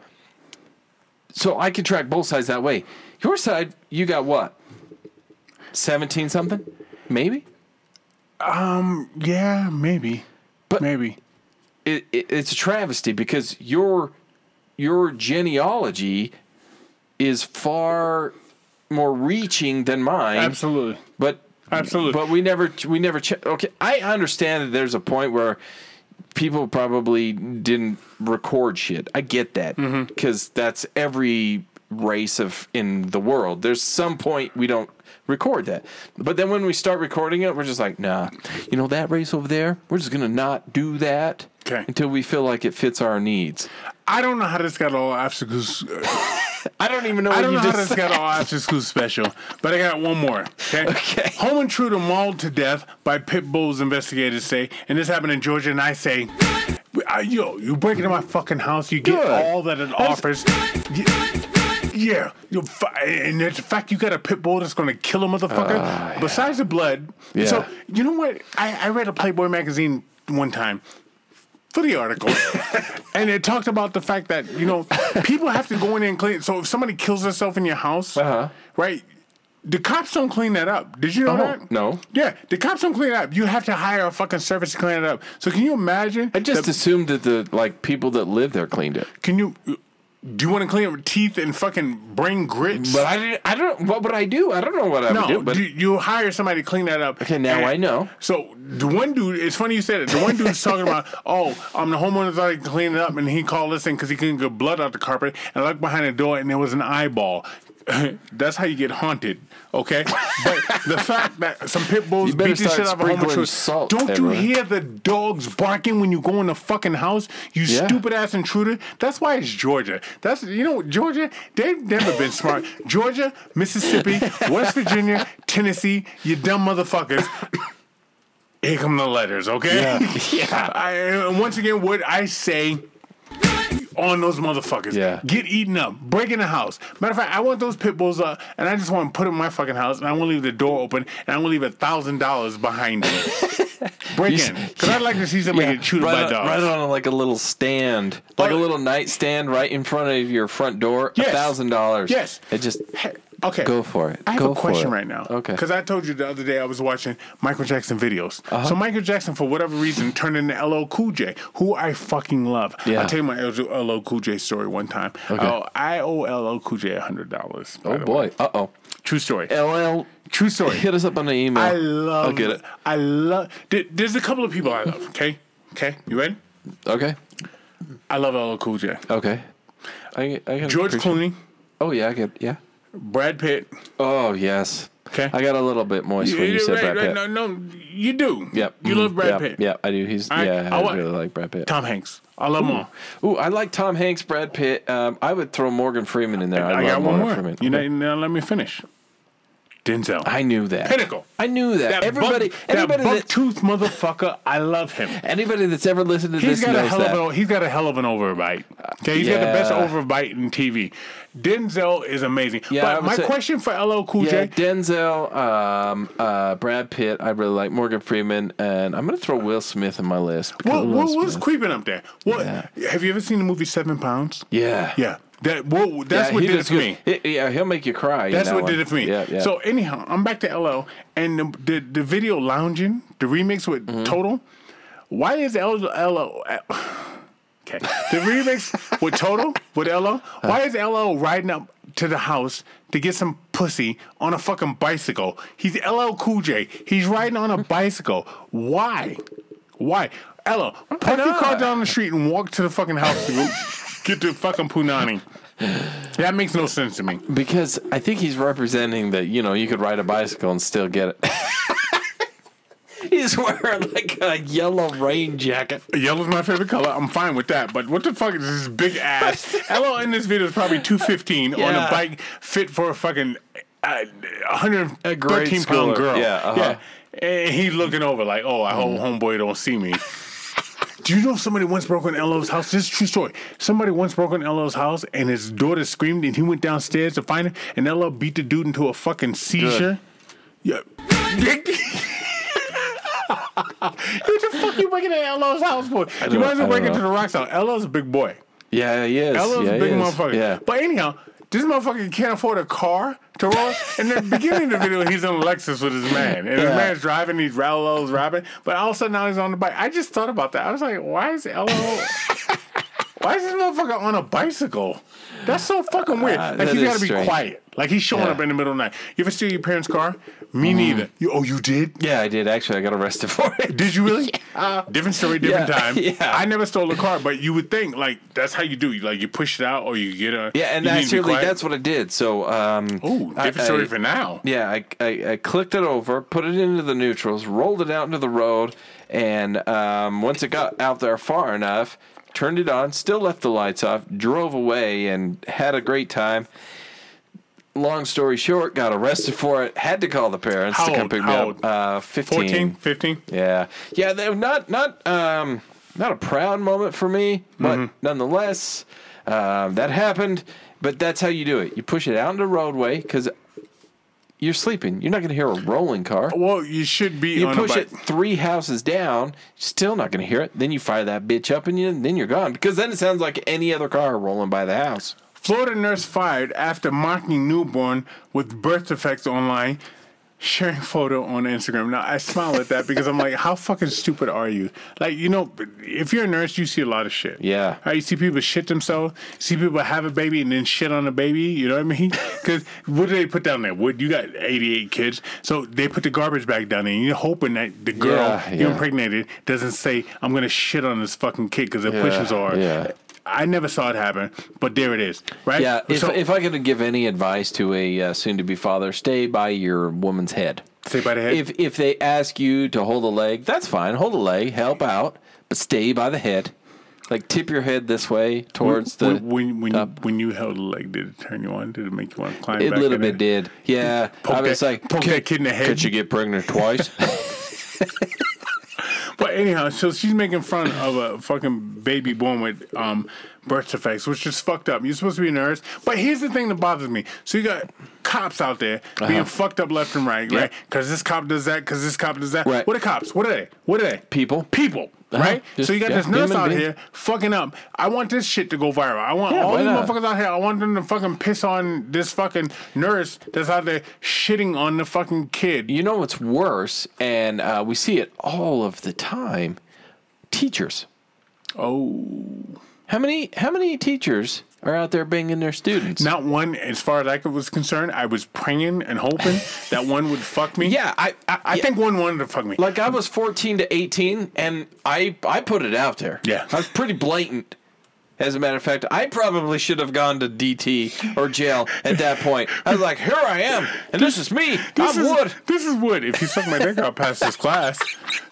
So I can track both sides that way. Your side, you got what? Seventeen something, maybe. Um, Yeah, maybe. But- maybe. it, it, it's a travesty because your your genealogy is far more reaching than mine. Absolutely. But Absolutely. But we never we never check. Okay, I understand that there's a point where people probably didn't record shit. I get that Mm-hmm. because that's every race of in the world. There's some point we don't record that. But then when we start recording it, we're just like, nah. You know that race over there? We're just gonna not do that Okay. until we feel like it fits our needs. I don't know how this got all after school. I don't even know I don't know how this said. got all school special, but I got one more. Okay. Okay. Home intruder mauled to death by pit bulls. Investigators say, and this happened in Georgia. And I say, uh, yo, you break into my fucking house, you get Good. all that it offers. Yeah, you fi- and the fact you got a pit bull that's going to kill a motherfucker. Besides the blood, Yeah. so you know what? I, I read a Playboy magazine one time for the article, and it talked about the fact that you know people have to go in and clean. So if somebody kills herself in your house, Uh-huh. right? The cops don't clean that up. Did you know Oh, that? no. Yeah, the cops don't clean it up. You have to hire a fucking service to clean it up. So can you imagine? I just the- assumed that the like people that live there cleaned it. can you? Do you want to clean up teeth and fucking brain grits? But I didn't, I don't what would I do? I don't know what I no, would do. But you, you hire somebody to clean that up. Okay, now And I know. So the one dude, it's funny you said it. The one dude's talking about, oh, um, the homeowner thought he could clean it up, and he called us in because he couldn't get blood out the carpet, and I looked behind the door, and there was an eyeball. That's how you get haunted, okay? But the fact that some pit bulls beat the shit out of a home sprinkling intruder. salt Don't you hear the dogs barking when you go in the fucking house? You Yeah. stupid ass intruder. That's why it's Georgia. That's you know Georgia. They've never been smart. Georgia, Mississippi, West Virginia, Tennessee. You dumb motherfuckers. Here come the letters, okay? Yeah. I, and once again, what I say on those motherfuckers. Yeah. Get eaten up. Break in the house. Matter of fact, I want those pit bulls up, and I just want to put them in my fucking house, and I want to leave the door open, and I want to leave a thousand dollars behind me. Break You in, s- because I'd like to see somebody get chewed right by on, dogs. right on like a little stand, like a Well- little nightstand right in front of your front door. A thousand dollars. Yes. It just Hey, Okay. Go for it. I have Go a question right now. Okay. Because I told you the other day I was watching Michael Jackson videos. Uh-huh. So Michael Jackson, for whatever reason, turned into LL Cool J, who I fucking love. Yeah. I'll tell you my LL Cool J story one time. Okay. Oh, I owe LL Cool J hundred dollars. Oh boy. Uh oh. True story. LL. True story. Hit us up on the email. I love. I'll get it. I love. there- There's a couple of people I love. Okay. Okay. You ready? Okay. I love LL Cool J. Okay. I, I George Clooney, Oh yeah, I get yeah. Brad Pitt. Oh yes. Okay. I got a little bit moist when you said right, Brad right, Pitt. No, no, you do. Yep. You love Brad Yep. Pitt. Yeah, I do. He's right, yeah. I I, want- really like Brad Pitt. Tom Hanks. I love them all. Ooh, I like Tom Hanks, Brad Pitt. Um, I would throw Morgan Freeman in there. I, I love got one Morgan more. Freeman. You know, now let me finish. Denzel. I knew that. Pinnacle. I knew that. that everybody, anybody that that, tooth motherfucker. I love him. anybody that's ever listened to He's this got a knows hell that. of a he's got a hell of an overbite. Okay, he's got the best overbite in TV. Denzel is amazing. Yeah, but my say- question for LL Cool yeah, J. Denzel, um, uh, Brad Pitt. I really like Morgan Freeman, and I'm gonna throw Will Smith in my list. What, what was creeping up there? What have you ever seen the movie Seven Pounds? Yeah, Yeah, that what, that's Yeah, what did it for good. me. Yeah, he'll make you cry. That's that what one. did it for me. Yeah, yeah. So anyhow, I'm back to LL and the the, the video lounging, the remix with Mm-hmm. Total. Why is L LL okay? The remix with Total with LL. Why is LL riding up to the house to get some pussy on a fucking bicycle? He's LL Cool J. He's riding on a bicycle. Why? Why? LL, park your car down the street and walk to the fucking house get the fucking punani. That makes no sense to me. because I think he's representing that you know you could ride a bicycle and still get it. he's wearing like a yellow rain jacket. Yellow's my favorite color. I'm fine with that. But what the fuck is this big ass? LL in this video is probably 215 on a bike fit for a fucking uh, A grade 113 pound schooler. girl. Yeah, uh-huh. And he's looking over like, oh, I hope homeboy don't see me. Do you know somebody once broke in LL's house? This is a true story. Somebody once broke in LL's house and his daughter screamed and he went downstairs to find her and LL beat the dude into a fucking seizure. Yeah. what the fuck you breaking in LL's house for? You might as well break into the Rock's house. LL's a big boy. Yeah, he is. LL's yeah, a big motherfucker. Yeah. But anyhow, this motherfucker can't afford a car to roll. In the beginning of the video, he's in a Lexus with his man, and his man's driving. He's LL's rapping, but all of a sudden now he's on the bike. I just thought about that. I was like, why is LL? Why is this motherfucker on a bicycle? That's so fucking weird. Uh, like he's got to be strange. quiet. Like he's showing Yeah. up in the middle of the night. You ever steal your parents' car? Me neither. You, oh, you did? Yeah, I did. Actually, I got arrested for it. Did you really? Different story, different Yeah, time. yeah. I never stole a car, but you would think like that's how you do. You like you push it out or you get a Yeah, and you need to be actually, that's what I did. So, um, Ooh, I- different story I- for now. Yeah, I, I, I clicked it over, put it into the neutrals, rolled it out into the road, and um, once it got out there far enough, turned it on, still left the lights off, drove away, and had a great time. Long story short, got arrested for it. Had to call the parents How to come old? pick me up. old? Uh, 15. 14, 15? Yeah, yeah. They're not not um not a proud moment for me, but Mm-hmm. nonetheless, um, that happened. But that's how you do it. You push it out into the roadway because you're sleeping. You're not going to hear a rolling car. Well, you should be You push it three houses down, still not going to hear it. Then you fire that bitch up, and you, then you're gone. Because then it sounds like any other car rolling by the house. Florida nurse fired after mocking newborn with birth defects online, sharing photo on Instagram. Now I smile at that because I'm like, how fucking stupid are you? Like, you know, if you're a nurse, you see a lot of shit. Yeah. Right? You see people shit themselves. See people have a baby and then shit on the baby. You know what I mean? Because what do they put down there? Wood. You got 88 kids, so they put the garbage bag down there. And you're hoping that the girl Yeah, you yeah. impregnated doesn't say, "I'm gonna shit on this fucking kid" because they're pushing so hard. yeah. I never saw it happen, but there it is, right? Yeah, if, So- if I could give any advice to a uh, soon-to-be father, stay by your woman's head. Stay by the head? If if they ask you to hold a leg, that's fine. Hold a leg, help out, but stay by the head. Like tip your head this way towards the. when when when you, top. when you held the leg, did it turn you on? Did it make you want to climb? It back little bit there? did. Yeah, Poke I was that- like, poke that kid in the head. Could you get pregnant twice? But anyhow, so she's making fun of a fucking baby born with um, birth defects, which is fucked up. You're supposed to be a nurse. But here's the thing that bothers me. So you got cops out there being fucked up left and right, Uh-huh. Yeah. right? Because this cop does that, because this cop does that. Right. What are cops? What are they? What are they? People. People. Uh-huh. Right? Just- so you got yeah, this nurse out being. here fucking up. I want this shit to go viral. I want Yeah, all these not? motherfuckers out here. I want them to fucking piss on this fucking nurse that's out there shitting on the fucking kid. you know what's worse, and uh, we see it all of the time. Teachers. Oh. How many? How many teachers are out there banging their students? Not one, as far as I was concerned, I was praying and hoping that one would fuck me. Yeah, I. I, I yeah. think one wanted to fuck me. Like I was 14 to 18, and I I put it out there. Yeah. I was pretty blatant. As a matter of fact, I probably should have gone to DT or jail at that point. I was like, here I am, and this is me. this I'm is Wood. This is Wood. If you suck my dick, I'll pass this class.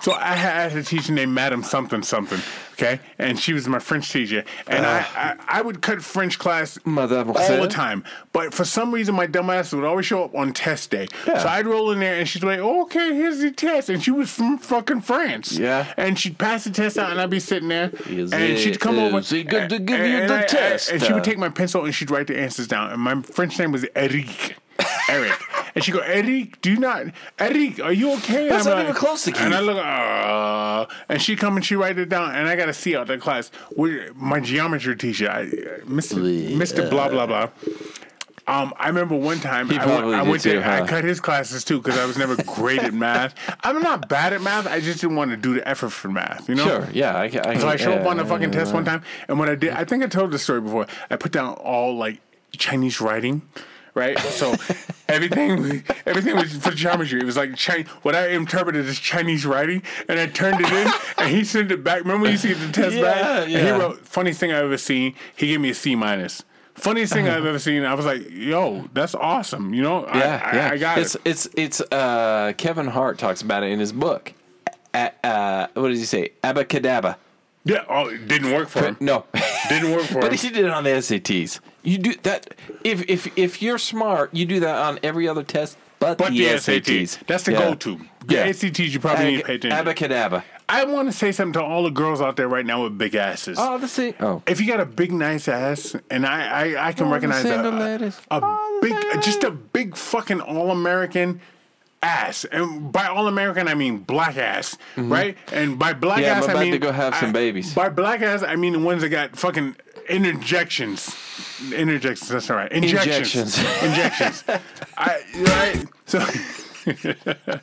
So I had a teacher named Madam something something. Okay, and she was my French teacher, and I, uh. I I would cut French class all the time. But for some reason, my dumb ass would always show up on test day. Yeah. So I'd roll in there, and she'd be like, oh, "Okay, here's the test," and she was from fucking France. Yeah. and she'd pass the test out, and I'd be sitting there, Is and it- she'd come over. is good to and- give you and the I- test? and she would take my pencil and she'd write the answers down. And my French name was Eric. Eric. And she go, Eric, do you not, Eric, are you okay? And That's I'm not even close to And I Keith. look, uh, and she come and she write it down, and I got to see out the class. We- My geometry teacher, I, Mr. Mr. Blah blah blah. Um, I remember one time I, went- probably I went too, I huh? cut his classes too because I was never great at math. I'm not bad at math. I just didn't want to do the effort for math. You know. Sure, yeah. I, I, So I showed up on the fucking yeah, test one time, and what I did, I think I told the story before. I put down all like Chinese writing, right? So everything, everything was for geometry. It was like Chi- what I interpreted as Chinese writing, and I turned it in, and he sent it back. Remember when you see the test Yeah, back? And he yeah. wrote funniest thing I've ever seen. He gave me a C minus. Funniest thing I've ever seen. I was like, "Yo, that's awesome!" You know, Yeah, I, yeah. I got it's, it. It's it's uh, Kevin Hart talks about it in his book. A, uh, what does he say? Abacadabra. Yeah, oh, it didn't work for him. No, Didn't work for but him. But he did it on the SATs. You do that if if if you're smart, you do that on every other test, but, But the, the SATs. SATs, that's the Yeah. go-to. The Yeah. SATs, you probably need to pay attention. Abacadabra. I want to say something to all the girls out there right now with big asses. Oh, the same. Oh, if you got a big nice ass, and I I, I can All the recognize a, a, a big just a big fucking all American ass, and by all American I mean black ass, right? And by black Mm-hmm. Yeah, I'm ass I mean to go have some babies. By black ass I mean the ones that got fucking interjections. Interjections. That's all right. Injections. Injections. I, right. So.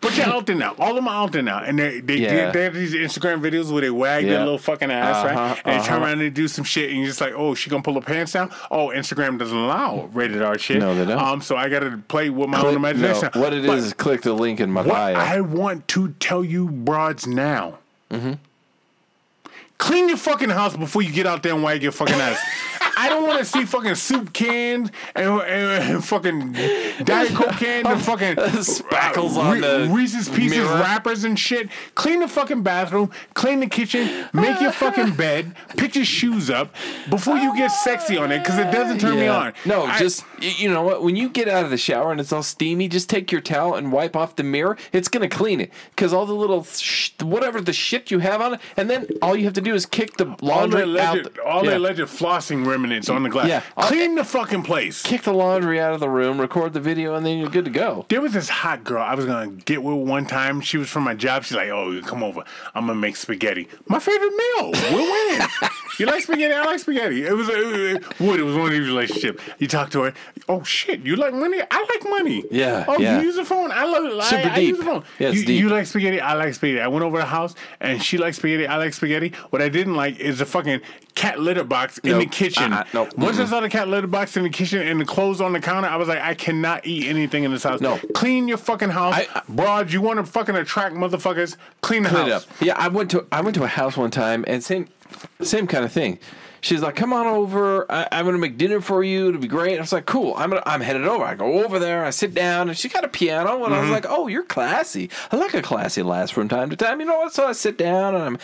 But you're out there now. All of them out there now, and they they, Yeah. they, they have these Instagram videos where they wag their little fucking ass, Uh-huh, right? And they turn uh-huh. around and they do some shit, and you're just like, oh, she gonna pull her pants down? Oh, Instagram doesn't allow rated R shit. No, they don't. Um, so I gotta play with my own imagination. no, what it is But is click the link in my bio. I want to tell you, broads, now. Mm-hmm. Clean your fucking house before you get out there and wag your fucking ass. I don't want to see fucking soup cans and, and, and fucking Diet Coke cans and fucking Spackles uh, on the Reese's Pieces mirror. wrappers and shit. Clean the fucking bathroom, clean the kitchen, make your fucking bed, pick your shoes up before you get sexy on it because it doesn't turn me on. No, I- just you know what? When you get out of the shower and it's all steamy, just take your towel and wipe off the mirror. It's gonna clean it because all the little sh- whatever the shit you have on it, and then all you have to do is kick the all laundry the out. the- all the yeah. alleged flossing remnants on the glass. Yeah. Clean the fucking place. Kick the laundry out of the room, record the video, and then you're good to go. There was this hot girl I was gonna get with one time. She was from my job. She's like, "Oh, you come over. I'm gonna make spaghetti. My favorite meal. We're winning. you like spaghetti? I like spaghetti. It was a wood. It was one of these relationships. You talk to her. Oh shit, you like money? I like money. Yeah, Oh, yeah. you use the phone? I love it. Super I, I use deep. the phone. Yeah, it's you, deep. you like spaghetti? I like spaghetti. I went over to the house and she likes spaghetti. I like spaghetti. What I didn't like is the fucking cat litter box in Nope. the kitchen. Uh-uh. Nope. Once I saw the cat litter box in the kitchen and the clothes on the counter, I was like, I cannot eat anything in this house. No. Clean your fucking house. I- I- Broad, you want to fucking attract motherfuckers? Clean the Clean house. it up. Yeah, I went to I went to a house one time and same same kind of thing. She's like, "Come on over. I, I'm gonna make dinner for you. It'll be great." I was like, "Cool. I'm gonna, I'm headed over." I go over there. I sit down, and she got a piano, and I was Mm-hmm. like, "Oh, you're classy. I like a classy lass from time to time." You know what? So I sit down, and I'm,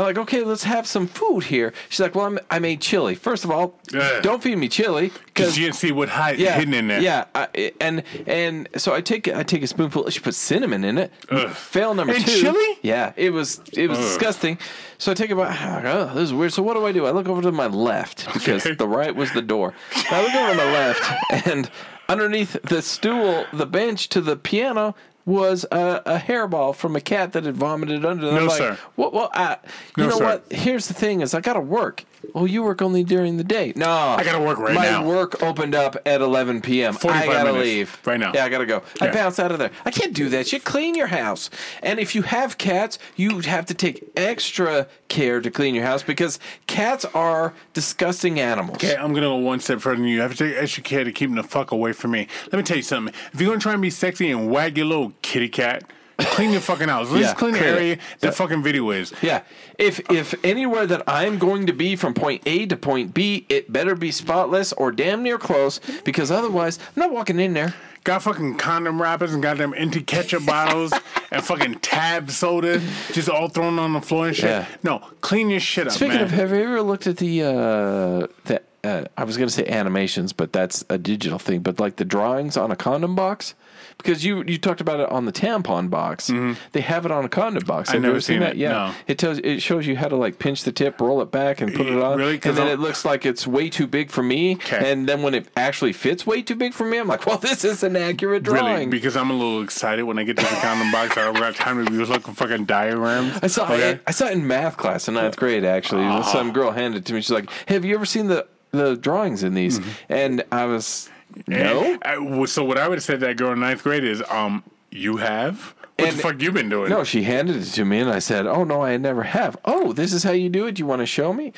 I'm like, "Okay, let's have some food here." She's like, "Well, I'm, I made chili. First of all, Ugh. don't feed me chili Because you didn't see what hide, yeah, hidden in there. Yeah, I, and and so I take I take a spoonful. She put cinnamon in it. Ugh. Fail number And two. chili? Yeah, it was it was disgusting. So I take about oh, ah, this is weird. So what do I do? I look over to my left because Okay. the right was the door. I look over to my left, and underneath the stool, the bench to the piano. Was a, a hairball from a cat that had vomited under them. No, like, sir. What? Well, I, you No, know sir. what? Here's the thing: is I gotta work. Oh, you work only during the day. No, I gotta work right my now. My work opened up at 11 p.m. I gotta minutes leave right now. Yeah, I gotta go. I bounce out of there. I can't do that shit. Clean your house. And if you have cats, you have to take extra care to clean your house because cats are disgusting animals. Okay, I'm gonna go one step further than you. You have to take extra care to keep them the fuck away from me. Let me tell you something. If you're gonna try and be sexy and wag your little kitty cat, clean your fucking house. Let's Yeah, clean the area the fucking video is. Yeah. If if anywhere that I'm going to be from point A to point B, it better be spotless or damn near close because otherwise I'm not walking in there. Got fucking condom wrappers and goddamn empty ketchup bottles and fucking tab soda just all thrown on the floor and shit. Yeah. No, clean your shit up, Speaking man. of, have you ever looked at the uh, the uh, I was gonna say animations, but that's a digital thing. But like the drawings on a condom box, because you you talked about it on the tampon box. They have it on a condom box. I've Have you never ever seen seen that? it, Yeah, no. it tells it shows you how to like pinch the tip, roll it back, and put it on. Really? And then I'll- it looks like it's way too big for me. 'Kay. And then when it actually fits way too big for me, I'm like, well, this is an accurate drawing. Really, because I'm a little excited when I get to the condom box. I don't got time to be looking fucking diagrams. I saw Okay? it, I saw it in math class in ninth grade. Actually, Ah. some girl handed it to me. She's like, "Have you ever seen the the drawings in these?" Mm-hmm. And I was no. I- so what I would have said to that girl in ninth grade is, um, you have? What And- the fuck you been doing? No, she handed it to me, and I said, "Oh no, I never have." Oh, this is how you do it. You want to show me?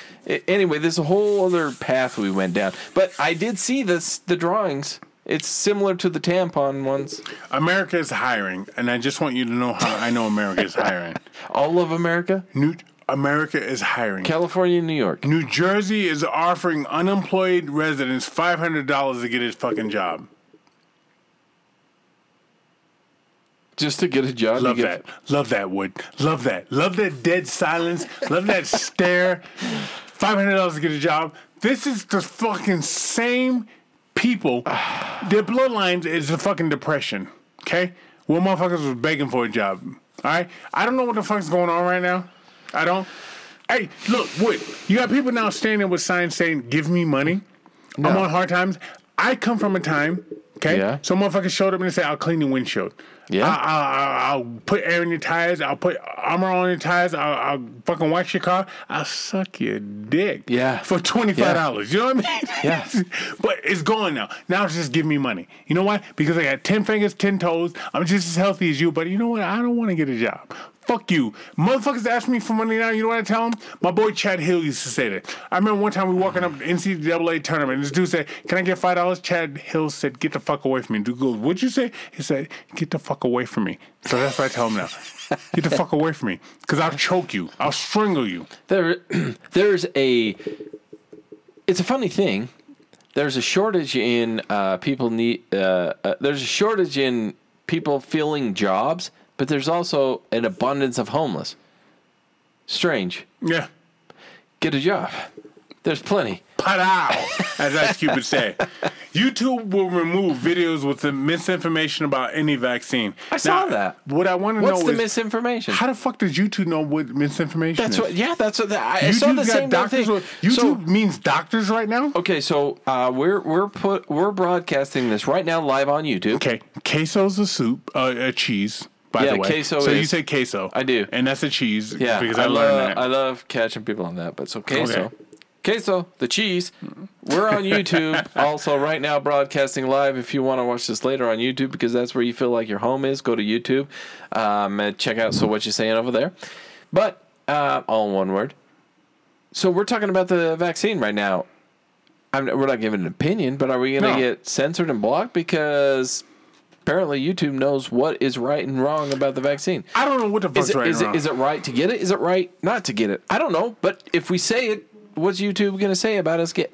Anyway, there's a whole other path we went down, but I did see this the drawings. It's similar to the tampon ones. America is hiring, and I just want you to know how I know America is hiring. All of America, New America is hiring. California, New York. New Jersey is offering unemployed residents five hundred dollars to get his fucking job. Just to get a job. Love get- that. Love that, Wood. Love that. Love that dead silence. Love that stare. Five hundred dollars to get a job. This is the fucking same people. Their bloodlines is the fucking depression. Okay, where motherfuckers was begging for a job. All right, I don't know what the fuck's going on right now. I don't. Hey, look, Wood. You got people now standing with signs saying, "Give me money." I'm on hard times. I come from a time Okay. Yeah. So motherfuckers showed up and they say, "I'll clean your windshield." Yeah. I, I, I, I'll put air in your tires. I'll put armor on your tires. I'll, I'll fucking wash your car. I'll suck your dick. Yeah. For twenty five dollars. You know what I mean? Yeah. but it's gone now. Now it's just give me money. You know why? Because I got ten fingers, ten toes. I'm just as healthy as you. But you know what? I don't want to get a job. Fuck you. Motherfuckers ask me for money now. You know what I tell them? My boy Chad Hill used to say that. I remember one time we walking up the NCAA tournament and this dude said, Can I get $5? Chad Hill said, Get the fuck away from me. Dude goes, What'd you say? He said, Get the fuck away from me. So that's what I tell him now. Get the fuck away from me. Because I'll choke you. I'll strangle you. There, there's a. It's a funny thing. There's a shortage in uh, people need. Uh, uh, there's a shortage in people filling jobs, but there's also an abundance of homeless. Strange. Yeah. Get a job. There's plenty. Padow, as Ice Cube would say. YouTube will remove videos with the misinformation about any vaccine. I saw that. What I want to What's know the is misinformation? how the fuck does YouTube know what misinformation That's is? what. Yeah, that's what. The, I, I saw the YouTube's same damn doctors. thing. with- YouTube So- means doctors right now. Okay, so uh, we're we're put we're broadcasting this right now live on YouTube. Okay, queso's a soup, uh, a cheese. By Yeah, the way, queso so you say queso. I do. and that's a cheese. Yeah, because I, I, learned love that. I love catching people on that. But so queso, Okay. queso, the cheese. We're on YouTube also right now broadcasting live. If you want to watch this later on YouTube because that's where you feel like your home is, go to YouTube um, and check out. So what you saying over there? But uh, all in one word. So we're talking about the vaccine right now. I'm, we're not giving an opinion, but are we going to No. get censored and blocked because? Apparently, YouTube knows what is right and wrong about the vaccine. I don't know what the fuck's Is it, right is, and it, wrong. is it right to get it? Is it right not to get it? I don't know. But if we say it, what's YouTube going to say about us get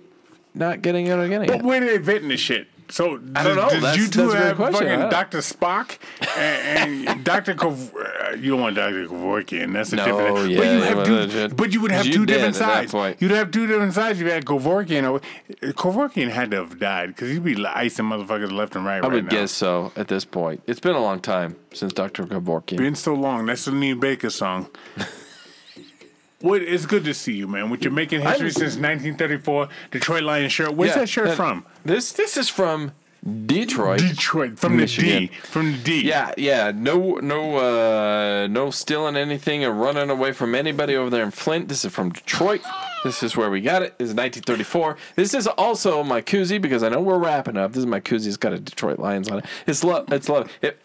not getting it or getting But it? where are they vetting this shit? So I don't know. Does That's- YouTube that's a good have fucking don't- Dr. Spock and, and Dr. Kov- uh, you don't want Dr. Kevorkian. That's a No, different. but you have two, legit. but you would have You two different sides. You'd have two different sides. You had Kevorkian. Or, Kevorkian had to have died because he'd be icing motherfuckers left and right. I right would now. guess so at this point. It's been a long time since Dr. Kevorkian. Been so long. That's the new Baker song. What it's good to see you, man. With your making history since 1934, Detroit Lions shirt. Where's Yeah, that shirt from? This this is from Detroit. Detroit, from Michigan. the D, from the D. Yeah, yeah. No, no, uh, no stealing anything or running away from anybody over there in Flint. This is from Detroit. This is where we got it. This is 1934. This is also my koozie because I know we're wrapping up. This is my koozie. It's got a Detroit Lions on it. It's love. It's love. It,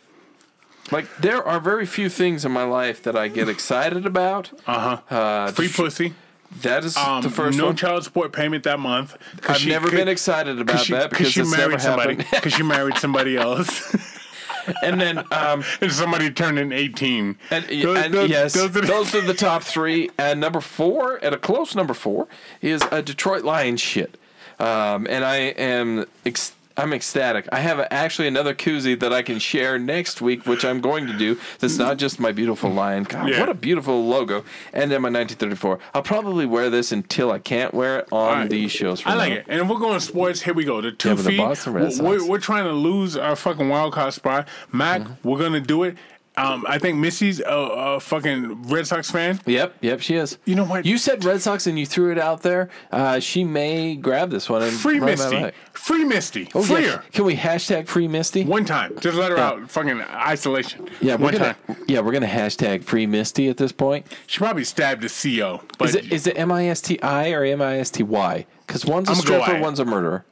like there are very few things in my life that I get excited about. Uh-huh. Uh, Free Detro- pussy. That is Um, the first no one. child support payment that month. I've she- never been excited about she, that cause because she never married somebody. Because she married somebody else, and then um, and somebody turned in eighteen. And, Those- and those- yes, those those are are, the- the top three. And number four, at a close number four, is a Detroit Lions shit. Um, and I am ec- I'm ecstatic. I have actually another koozie that I can share next week, which I'm going to do. That's not just my beautiful lion. God, Yeah. what a beautiful logo! And then my 1934. I'll probably wear this until I can't wear it on right. these shows. I like now. it. And if we're going sports, here we go. The two Yeah, but the feet. Boston Red we're, we're trying to lose our fucking wild card spot. Mac, Mm-hmm. we're gonna do it. Um, I think Missy's a, a fucking Red Sox fan. Yep, yep, she is. You know what? You said Red Sox and you threw it out there. Uh, she may grab this one and Free Misty. Free Misty. Oh, Free yeah. her. Can we hashtag free Misty? One time. Just let her Yeah. out. Fucking isolation. Yeah, we're One gonna time. yeah we're gonna hashtag free Misty at this point. She probably stabbed the CO. But Is it is it M I S T I or M I S T Y? Because one's a I'm stripper, one's a murderer.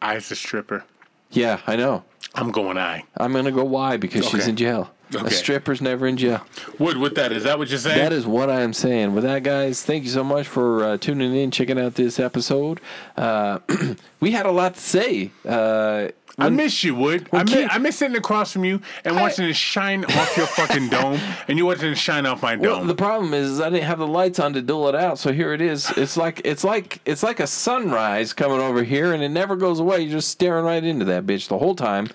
I's a stripper. Yeah, I know. I'm going I. I'm gonna go Y because she's in jail. A stripper's never in jail. Wood with that. Is that what you're saying? That is what I am saying. With that, guys, thank you so much for uh, tuning in, checking out this episode. Uh, we had a lot to say. Uh, I miss you, Wood. I, miss, Keith- I miss sitting across from you and watching it shine off your fucking dome, and you watching it shine off my Well, dome. the problem is, is I didn't have the lights on to dull it out, so here it is. It's like it's like it's like a sunrise coming over here, and it never goes away. You're just staring right into that bitch the whole time.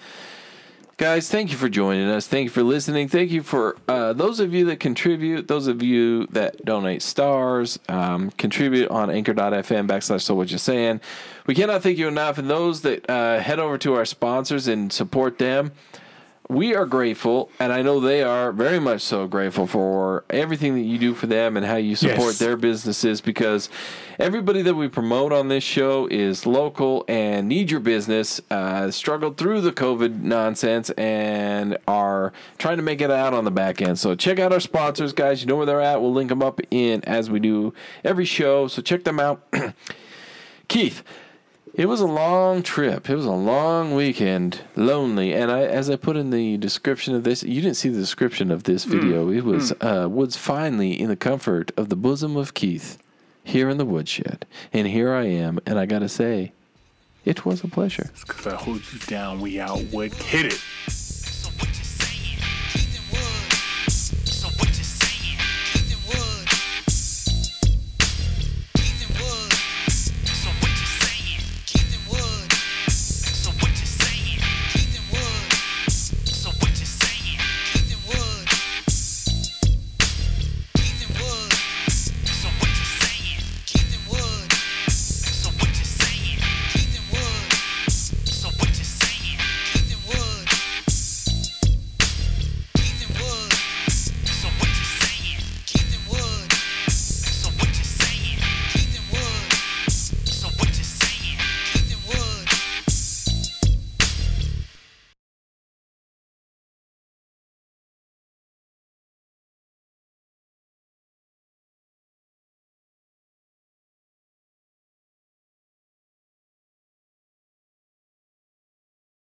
Guys, thank you for joining us. Thank you for listening. Thank you for uh, those of you that contribute, those of you that donate stars, um, contribute on anchor.fm backslash so what you're saying. We cannot thank you enough. And those that uh, head over to our sponsors and support them, we are grateful, and I know they are very much so grateful for everything that you do for them and how you support Yes. their businesses because everybody that we promote on this show is local and need your business, uh, struggled through the COVID nonsense, and are trying to make it out on the back end. So check out our sponsors, guys. You know where they're at. We'll link them up in as we do every show. So check them out. Keith, it was a long trip. It was a long weekend, lonely. And I, as I put in the description of this, you didn't see the description of this video. It was uh, Woods finally in the comfort of the bosom of Keith, here in the woodshed, and here I am. And I gotta say, it was a pleasure. Because I hold you down, we out, Wood. Hit it.